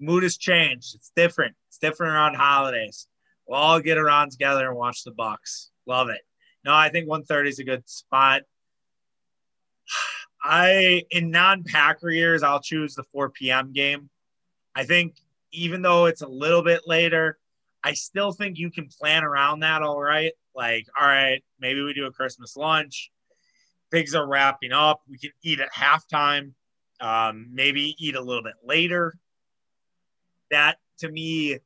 mood has changed. It's different. It's different around holidays. We'll all get around together and watch the Bucks. Love it. No, I think 130 is a good spot. I in non-Packer years, I'll choose the 4 p.m. game. I think even though it's a little bit later, I still think you can plan around that all right. Like, all right, maybe we do a Christmas lunch. Things are wrapping up. We can eat at halftime. Um, maybe eat a little bit later. That to me,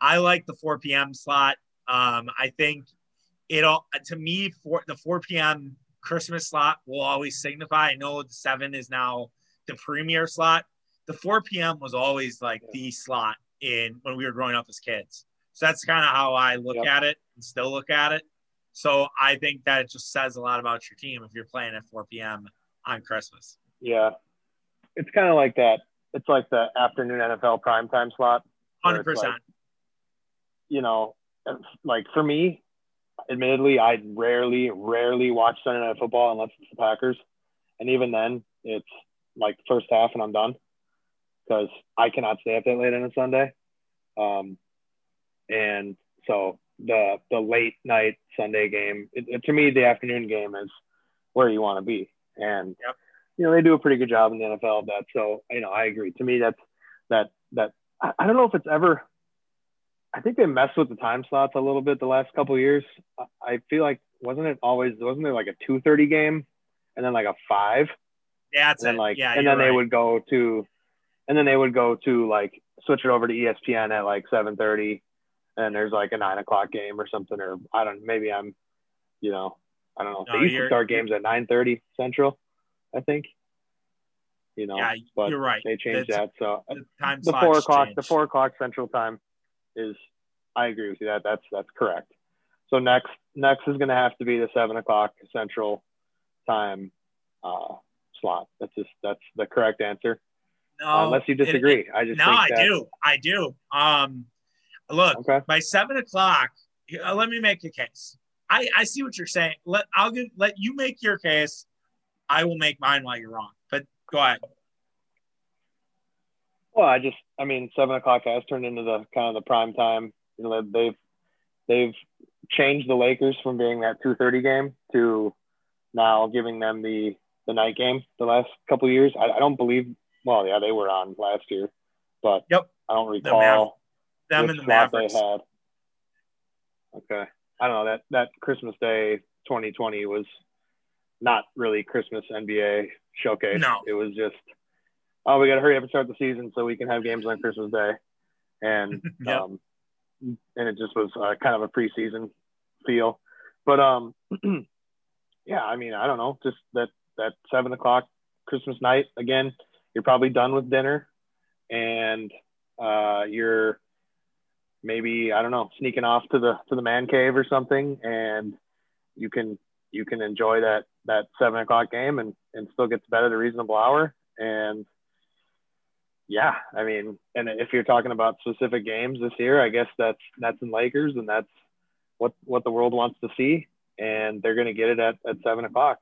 I like the 4 p.m. slot. Um, I think it all to me for the 4 p.m. Christmas slot will always signify. I know the seven is now the premier slot. The 4 p.m. was always like the slot in when we were growing up as kids. So that's kind of how I look yep. at it and still look at it. So I think that it just says a lot about your team if you're playing at 4 p.m. on Christmas. Yeah. It's kind of like that. It's like the afternoon NFL primetime slot. 100%. Like, you know, like for me, admittedly, I rarely, rarely watch Sunday Night Football unless it's the Packers. And even then, it's like first half and I'm done because I cannot stay up that late on a Sunday. Um, and so the the late night Sunday game, it, it, to me, the afternoon game is where you want to be. And yep. you know they do a pretty good job in the NFL of that. So you know I agree. To me, that's that that I, I don't know if it's ever. I think they messed with the time slots a little bit the last couple years. I feel like wasn't it always wasn't there like a two thirty game, and then like a five. Yeah, that's and then like yeah, and then right. they would go to, and then they would go to like switch it over to ESPN at like seven thirty, and there's like a nine o'clock game or something, or I don't maybe I'm, you know, I don't know. No, they used to start games at nine thirty central, I think. You know, yeah, but you're right. They changed that, so the, time the four o'clock, changed. the four o'clock central time is. I agree with you. That that's that's correct. So next next is going to have to be the seven o'clock central time uh, slot. That's just that's the correct answer. No, unless you disagree. It, it, I just no, I do. I do. Um, look okay. by seven o'clock uh, let me make a case. I, I see what you're saying. Let i'll give let you make your case. I will make mine while you're wrong but go ahead. Well i just i mean seven o'clock has turned into the kind of the prime time. You know they've they've changed the lakers from being that 2.30 game to now giving them the the night game the last couple years. I, I don't believe well, yeah, they were on last year, but Yep. I don't recall Them and the Mavericks. they had. Okay, I don't know that that Christmas Day 2020 was not really Christmas NBA showcase. No. it was just oh, we got to hurry up and start the season so we can have games on Christmas Day, and Yep. um, and it just was uh, kind of a preseason feel. But um, yeah, I mean, I don't know, just that that seven o'clock Christmas night again. You're probably done with dinner, and uh, you're maybe I don't know sneaking off to the to the man cave or something, and you can you can enjoy that that seven o'clock game and and still get to bed at a reasonable hour and yeah i mean and if you're talking about specific games this year i guess that's nets and lakers and that's what what the world wants to see and they're going to get it at, at seven o'clock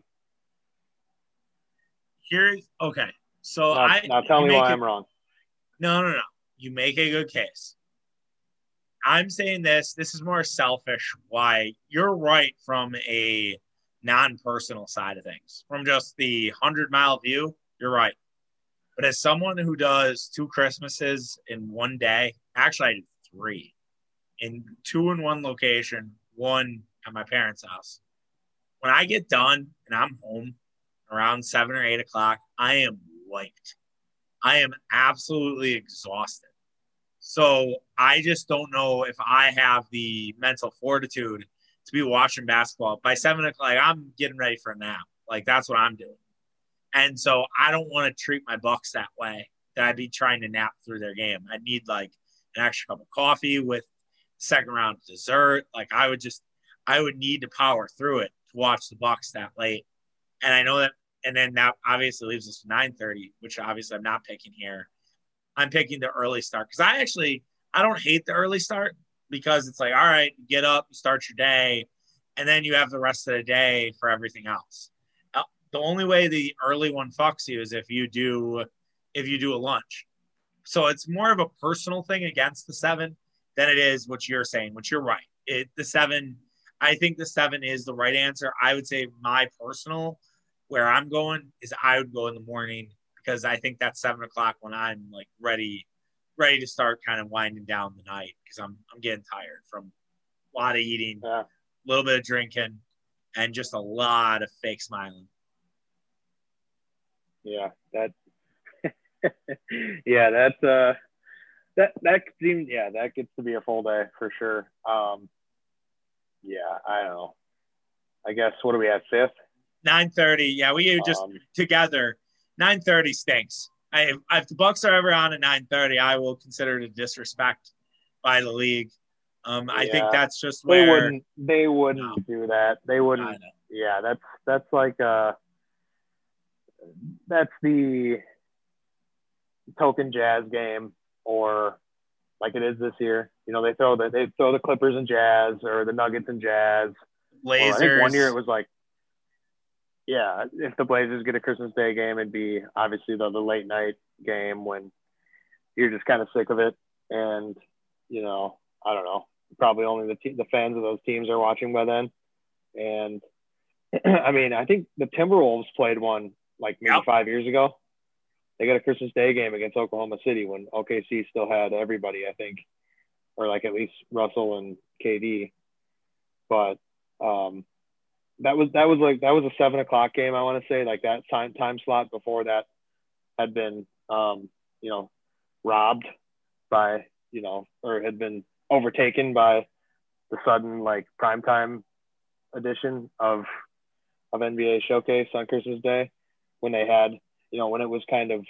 Here's okay. So now, I now tell me why i'm wrong No, no, no. You make a good case. I'm saying this. This is more selfish. Why you're right from a non-personal side of things. From just the hundred mile view, you're right. But as someone who does two Christmases in one day, actually I did three, in two in one location, one at my parents' house. When I get done and I'm home around seven or eight o'clock, I am wiped. I am absolutely exhausted. So I just don't know if I have the mental fortitude to be watching basketball. By seven o'clock, I'm getting ready for a nap. Like that's what I'm doing. And so I don't want to treat my Bucks that way. That I'd be trying to nap through their game. I need like an extra cup of coffee with second round dessert. Like I would just, I would need to power through it to watch the Bucks that late. And I know that, and then that obviously leaves us to 9:30, which obviously I'm not picking here. I'm picking the early start because I actually I don't hate the early start because it's like all right, get up, start your day, and then you have the rest of the day for everything else. Uh, the only way the early one fucks you is if you do if you do a lunch. So it's more of a personal thing against the seven than it is what you're saying, which you're right. It the seven, I think the seven is the right answer. I would say my personal where I'm going is I would go in the morning because I think that's seven o'clock when I'm like ready, ready to start kind of winding down the night because I'm I'm getting tired from a lot of eating, yeah a little bit of drinking, and just a lot of fake smiling. yeah that yeah that's uh that that seems yeah that gets to be a full day for sure um yeah i don't know i guess what are we at fifth Nine thirty, yeah, we just um, together. Nine thirty stinks. I, if the Bucks are ever on at nine thirty, I will consider it a disrespect by the league. Um, I think that's just they wouldn't they wouldn't No. do that they wouldn't yeah that's that's like uh that's the token jazz game or like it is this year you know they throw the they throw the clippers and jazz or the nuggets and jazz Blazers. I think one year it was like, yeah, if the Blazers get a Christmas Day game, it'd be obviously the, the late night game when you're just kind of sick of it, and you know, I don't know, probably only the te- the fans of those teams are watching by then, and I mean, I think the Timberwolves played one like maybe Yep. five years ago. They got a Christmas Day game against Oklahoma City when OKC still had everybody, I think, or like at least Russell and KD. But um, that was that was like that was a seven o'clock game. I want to say like that time time slot before that had been um, you know robbed by you know or had been overtaken by the sudden like primetime edition of of NBA Showcase on Christmas Day when they had you know when it was kind of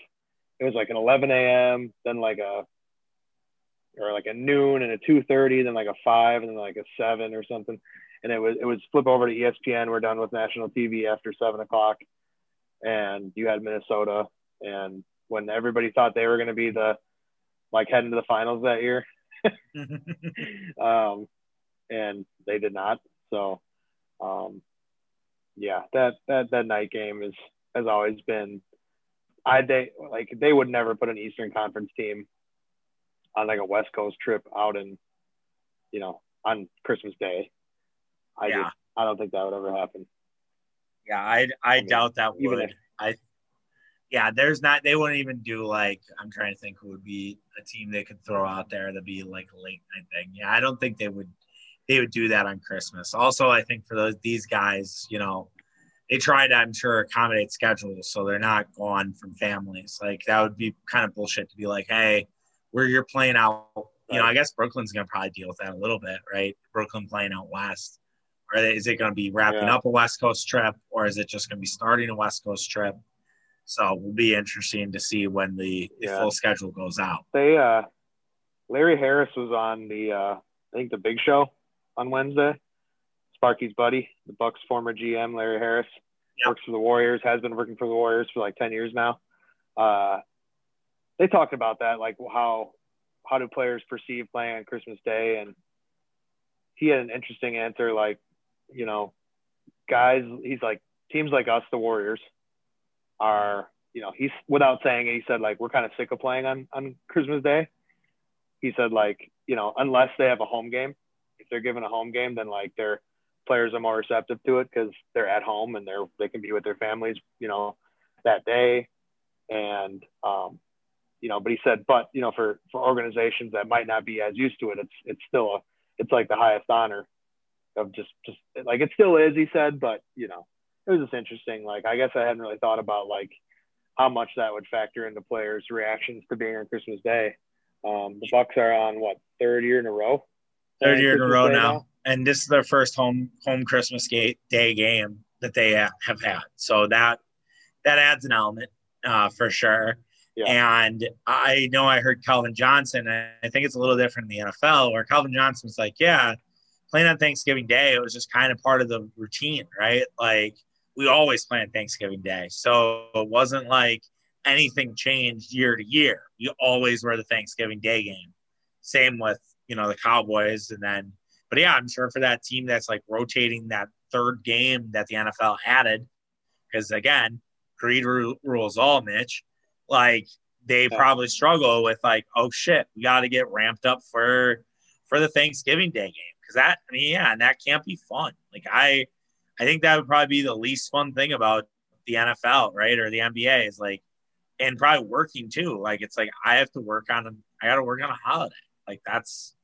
it was like an 11 a.m. then like a or like a noon and a 2:30 then like a five and then like a seven or something and it was it was flip over to ESPN. We're done with national TV after seven o'clock, and you had Minnesota. And when everybody thought they were going to be the like heading to the finals that year, um, and they did not. So, um, yeah, that that that night game is has always been. I they like they would never put an Eastern Conference team on like a West Coast trip out in, you know, on Christmas Day. I Yeah. just I don't think that would ever happen. Yeah, I I mean, doubt that would. if- I yeah, there's not. They wouldn't even do like. I'm trying to think who would be a team they could throw out there that'd be like a late night thing. Yeah, I don't think they would. They would do that on Christmas. Also, I think for those these guys, you know, they try to, I'm sure, accommodate schedules so they're not gone from families. Like that would be kind of bullshit to be like, hey, where you're playing out. You know, I guess Brooklyn's gonna probably deal with that a little bit, right? Brooklyn playing out west. Or is it going to be wrapping yeah. up a West Coast trip, or is it just going to be starting a West Coast trip? So it will be interesting to see when the, the yeah. full schedule goes out. They uh, Larry Harris was on the uh, I think the Big Show on Wednesday. Sparky's buddy, the Bucks former GM Larry Harris, yep. works for the Warriors. Has been working for the Warriors for like ten years now. Uh, they talked about that, like how how do players perceive playing on Christmas Day, and he had an interesting answer. Like, you know, guys, he's like teams like us, the Warriors are, you know, he's without saying it, he said like we're kind of sick of playing on on Christmas Day. He said like, you know, unless they have a home game, if they're given a home game, then like their players are more receptive to it because they're at home and they're they can be with their families, you know, that day. And um, you know, but he said, but you know, for for organizations that might not be as used to it, it's it's still a it's like the highest honor of just just like it still is. He said, but you know, it was just interesting. Like I guess I hadn't really thought about like how much that would factor into players' reactions to being on Christmas Day. Um, the Bucks are on what third year in a row. Third year in a row now. now, and this is their first home home Christmas Day game that they have had. So that that adds an element uh, for sure. Yeah. And I know I heard Calvin Johnson. I think it's a little different in the NFL, where Calvin Johnson's like, "Yeah, playing on Thanksgiving Day, it was just kind of part of the routine, right? Like we always plan Thanksgiving Day. So it wasn't like anything changed year to year. You always were the Thanksgiving Day game. Same with, you know, the Cowboys. And then, but yeah, I'm sure for that team that's like rotating that third game that the NFL added, because again, greed rules all, Mitch. Like they yeah. probably struggle with like, oh shit, we got to get ramped up for for the Thanksgiving Day game because that I mean yeah, and that can't be fun. Like I I think that would probably be the least fun thing about the NFL, right? Or the NBA is like, and probably working too. Like it's like I have to work on, I got to work on a holiday. Like that's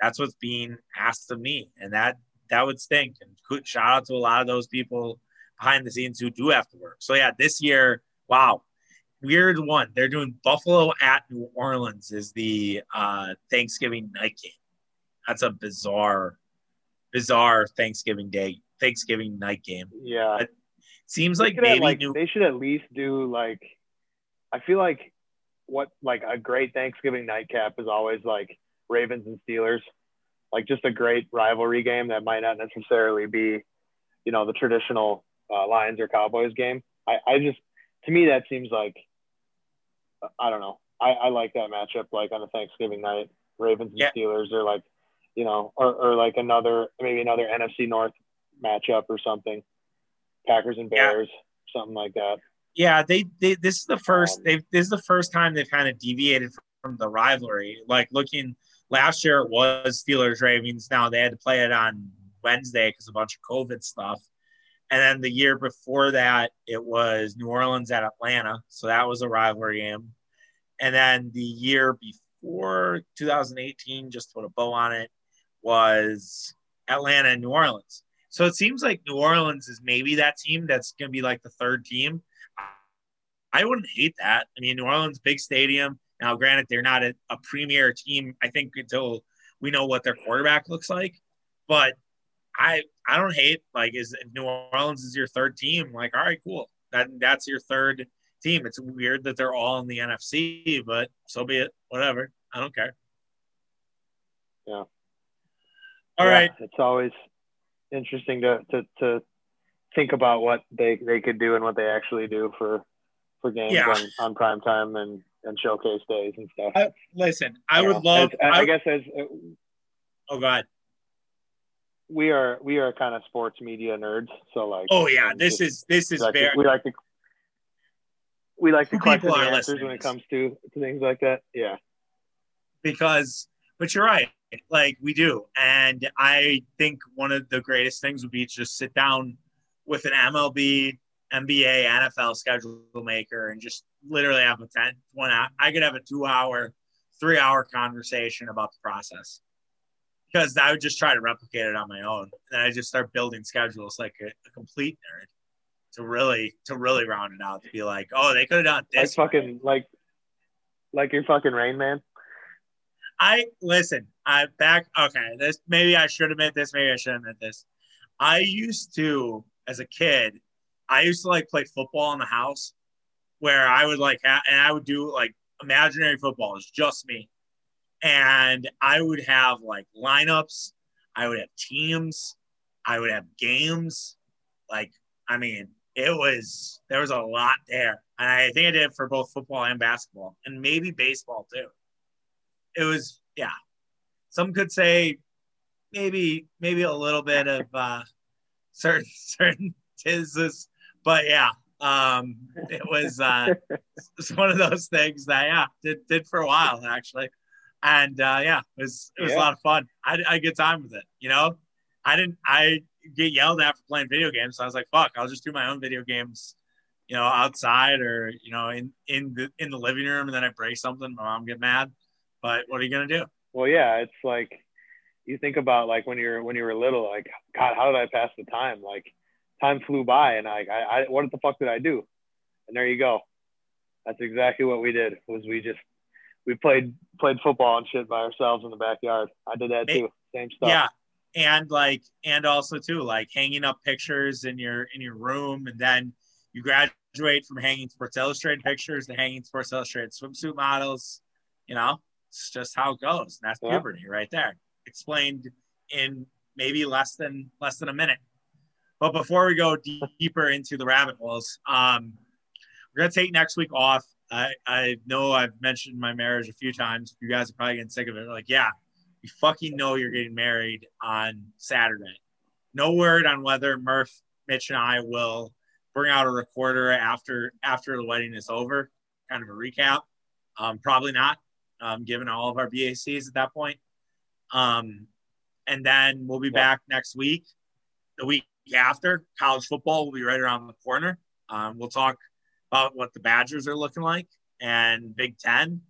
that's what's being asked of me, and that that would stink. And shout out to a lot of those people behind the scenes who do have to work. So yeah, this year, wow, weird one. They're doing Buffalo at New Orleans is the uh, Thanksgiving night game. That's a bizarre, bizarre Thanksgiving Day Thanksgiving night game. Yeah. It seems like maybe like, new- they should at least do like I feel like what like a great Thanksgiving nightcap is always like Ravens and Steelers. Like just a great rivalry game that might not necessarily be, you know, the traditional uh, Lions or Cowboys game. I, I just to me that seems like I don't know. I, I like that matchup like on a Thanksgiving night. Ravens and yeah. Steelers are like, you know, or, or like another maybe another NFC North matchup or something. Packers and Bears, yeah. something like that. Yeah, they, they this is the first um, they this is the first time they've kind of deviated from the rivalry. Like looking last year it was Steelers Ravens. Now they had to play it on Wednesday because a bunch of COVID stuff. And then the year before that, it was New Orleans at Atlanta. So that was a rivalry game. And then the year before 2018, just to put a bow on it, was Atlanta and New Orleans. So it seems like New Orleans is maybe that team that's going to be like the third team. I wouldn't hate that. I mean, New Orleans, big stadium. Now, granted, they're not a, a premier team, I think, until we know what their quarterback looks like. But I I don't hate like is New Orleans is your third team. Like, all right, cool. That that's your third team. It's weird that they're all in the NFC, but so be it. Whatever. I don't care. Yeah. All yeah, right. It's always interesting to, to, to think about what they, they could do and what they actually do for for games yeah. on, on prime time and, and showcase days and stuff. I, listen, I, would love. As, I, I, guess as uh, oh god, we are we are kind of sports media nerds. So like, oh yeah, this is this is like very. we like to we like to question the answers when it comes to, to things like that. Yeah, because but you're right like we do. And I think one of the greatest things would be to just sit down with an MLB NBA, NFL schedule maker and just literally have a 10, one hour. I could have a two hour, three hour conversation about the process because I would just try to replicate it on my own. And I just start building schedules like a, a complete nerd to really, to really round it out to be like, oh, they could have done this. Like fucking, like, like your fucking Rain Man. I listen, I back, okay, this, maybe I should admit this, maybe I should admit this. I used to, as a kid, I used to like play football in the house where I would like, ha- and I would do like imaginary football. It's just me. And I would have like lineups, I would have teams, I would have games. Like, I mean, it was, there was a lot there. And I think I did it for both football and basketball and maybe baseball too. It was, yeah. Some could say maybe, maybe a little bit of uh, certain, certain this but yeah, um, it was uh, it's one of those things that yeah did did for a while actually, and uh, yeah, it was it was yeah. a lot of fun. I I get time with it, you know. I didn't I get yelled at for playing video games, so I was like, fuck, I'll just do my own video games, you know, outside or you know in in the in the living room, and then I break something, my mom get mad. But what are you gonna do? Well, yeah, it's like you think about like when you're when you were little, like God, how did I pass the time? Like time flew by and I, I, I what the fuck did I do? And there you go. That's exactly what we did was we just we played played football and shit by ourselves in the backyard. I did that too. Same stuff. Yeah. And like and also too, like hanging up pictures in your in your room and then you graduate from hanging Sports Illustrated pictures to hanging Sports Illustrated swimsuit models. You know, it's just how it goes. And that's yeah. puberty right there. Explained in maybe less than less than a minute. But before we go deeper into the rabbit holes, um, we're gonna take next week off. I, I know I've mentioned my marriage a few times. You guys are probably getting sick of it. Like, yeah, you fucking know you're getting married on Saturday. No word on whether Murph, Mitch, and I will bring out a recorder after after the wedding is over. Kind of a recap. Um, probably not, um, given all of our BACs at that point. Um, and then we'll be back next week. The week after college football will be right around the corner. Um, we'll talk about what the Badgers are looking like and Big Ten,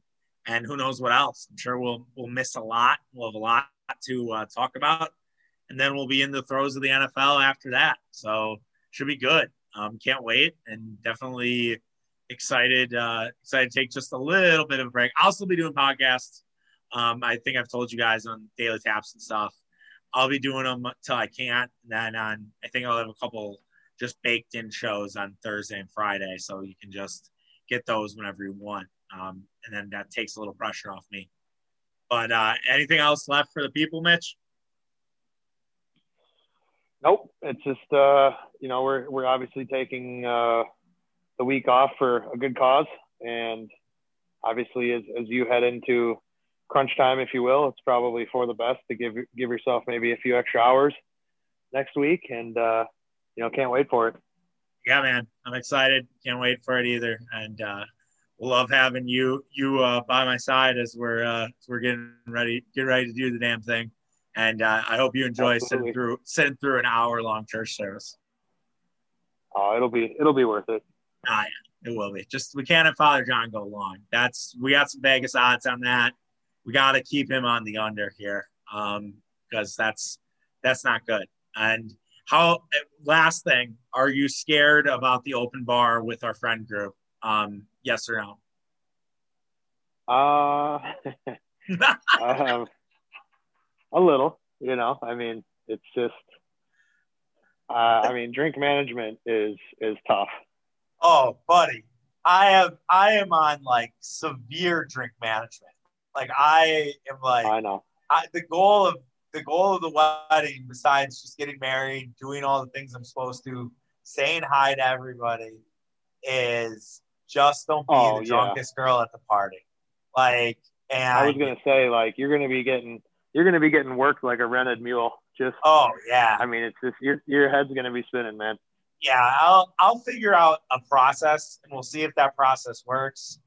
and who knows what else. I'm sure we'll we'll miss a lot. We'll have a lot to uh, talk about, and then we'll be in the throes of the NFL after that. So should be good. Um, can't wait, and definitely excited. Uh, excited to take just a little bit of a break. I'll still be doing podcasts. Um, I think I've told you guys on daily taps and stuff. I'll be doing them till I can't. And then on, I think I'll have a couple just baked in shows on Thursday and Friday, so you can just get those whenever you want. Um, and then that takes a little pressure off me. But uh, anything else left for the people, Mitch? Nope. It's just uh, you know we're we're obviously taking uh, the week off for a good cause, and obviously as as you head into crunch time, if you will. It's probably for the best to give give yourself maybe a few extra hours next week, and uh, you know, can't wait for it. Yeah, man, I'm excited. Can't wait for it either, and uh, love having you you uh, by my side as we're uh, as we're getting ready get ready to do the damn thing. And uh, I hope you enjoy Absolutely. sitting through sitting through an hour long church service. Oh, it'll be it'll be worth it. Ah, yeah, it will be. Just we can't have Father John go long. That's we got some Vegas odds on that we got to keep him on the under here because um, that's that's not good. And how? Last thing, are you scared about the open bar with our friend group? Um, yes or no? Uh, um, a little. You know, I mean, it's just. Uh, I mean, drink management is is tough. Oh, buddy, I have I am on like severe drink management. Like I am like I know. I, the goal of the goal of the wedding, besides just getting married, doing all the things I'm supposed to, saying hi to everybody, is just don't be oh, the drunkest yeah. girl at the party. Like, and I was gonna say, like, you're gonna be getting you're gonna be getting worked like a rented mule. Just oh yeah. I mean, it's just your your head's gonna be spinning, man. Yeah, I'll I'll figure out a process, and we'll see if that process works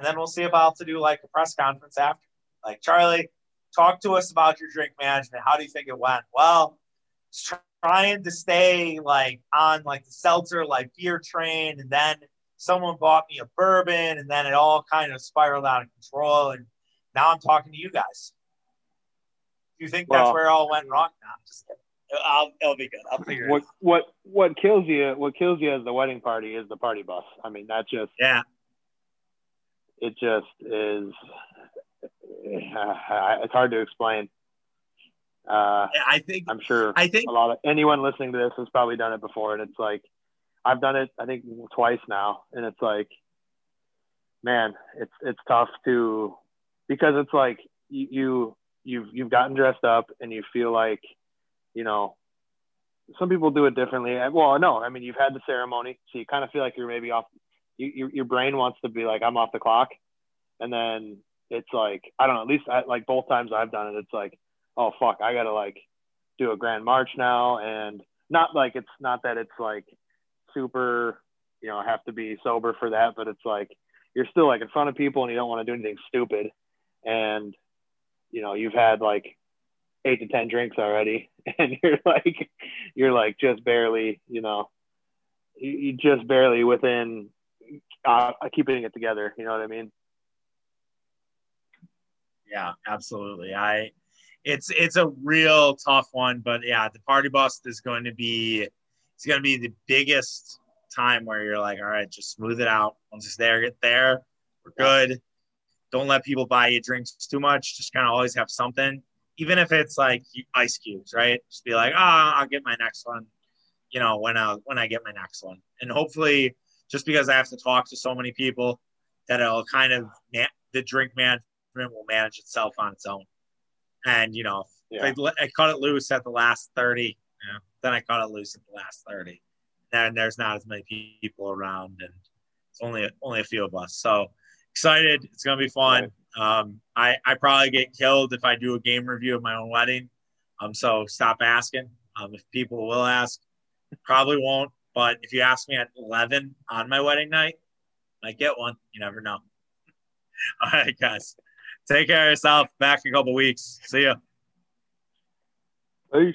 and then we'll see if I'll have to do like a press conference after. Like Charlie, talk to us about your drink management. How do you think it went? Well, trying to stay like on like the seltzer like beer train, and then someone bought me a bourbon, and then it all kind of spiraled out of control. And now I'm talking to you guys. Do you think well, that's where it all went wrong? No, I'm just kidding. I'll, it'll be good. I'll figure what, it out. What what kills you? What kills you as the wedding party is the party bus. I mean, that just yeah. It just is. Uh, it's hard to explain. Uh, I think I'm sure. I think a lot of anyone listening to this has probably done it before, and it's like I've done it. I think twice now, and it's like, man, it's it's tough to because it's like you, you you've you've gotten dressed up and you feel like you know, some people do it differently. Well, no, I mean, you've had the ceremony, so you kind of feel like you're maybe off. You, your, your brain wants to be like, I'm off the clock, and then it's like, I don't know. At least I, like both times I've done it, it's like, oh fuck, I gotta like do a grand march now, and not like it's not that it's like super, you know, have to be sober for that, but it's like you're still like in front of people and you don't want to do anything stupid, and you know, you've had like eight to ten drinks already. And you're like you're like just barely you know you just barely within uh, keeping it together. You know what i mean? Yeah absolutely. I it's it's a real tough one but yeah the party bus is going to be it's going to be the biggest time where you're like all right just smooth it out. Once it's there get there. We're good. Don't let people buy you drinks too much. Just kind of always have something even if it's like ice cubes, right? Just be like, oh, I'll get my next one, you know, when I when I get my next one, and hopefully, just because I have to talk to so many people, that it'll kind of the drink management will manage itself on its own, and you know, yeah. I, I cut it loose at the last thirty, you know, then I cut it loose at the last thirty, and there's not as many people around, and it's only only a few of us, so excited. It's gonna be fun. Right. Um, I, I probably get killed if I do a game review of my own wedding. Um, so stop asking. Um, if people will ask, probably won't. But if you ask me at 11 on my wedding night, might get one. You never know. All right, guys. Take care of yourself. Back in a couple weeks. See ya. Peace.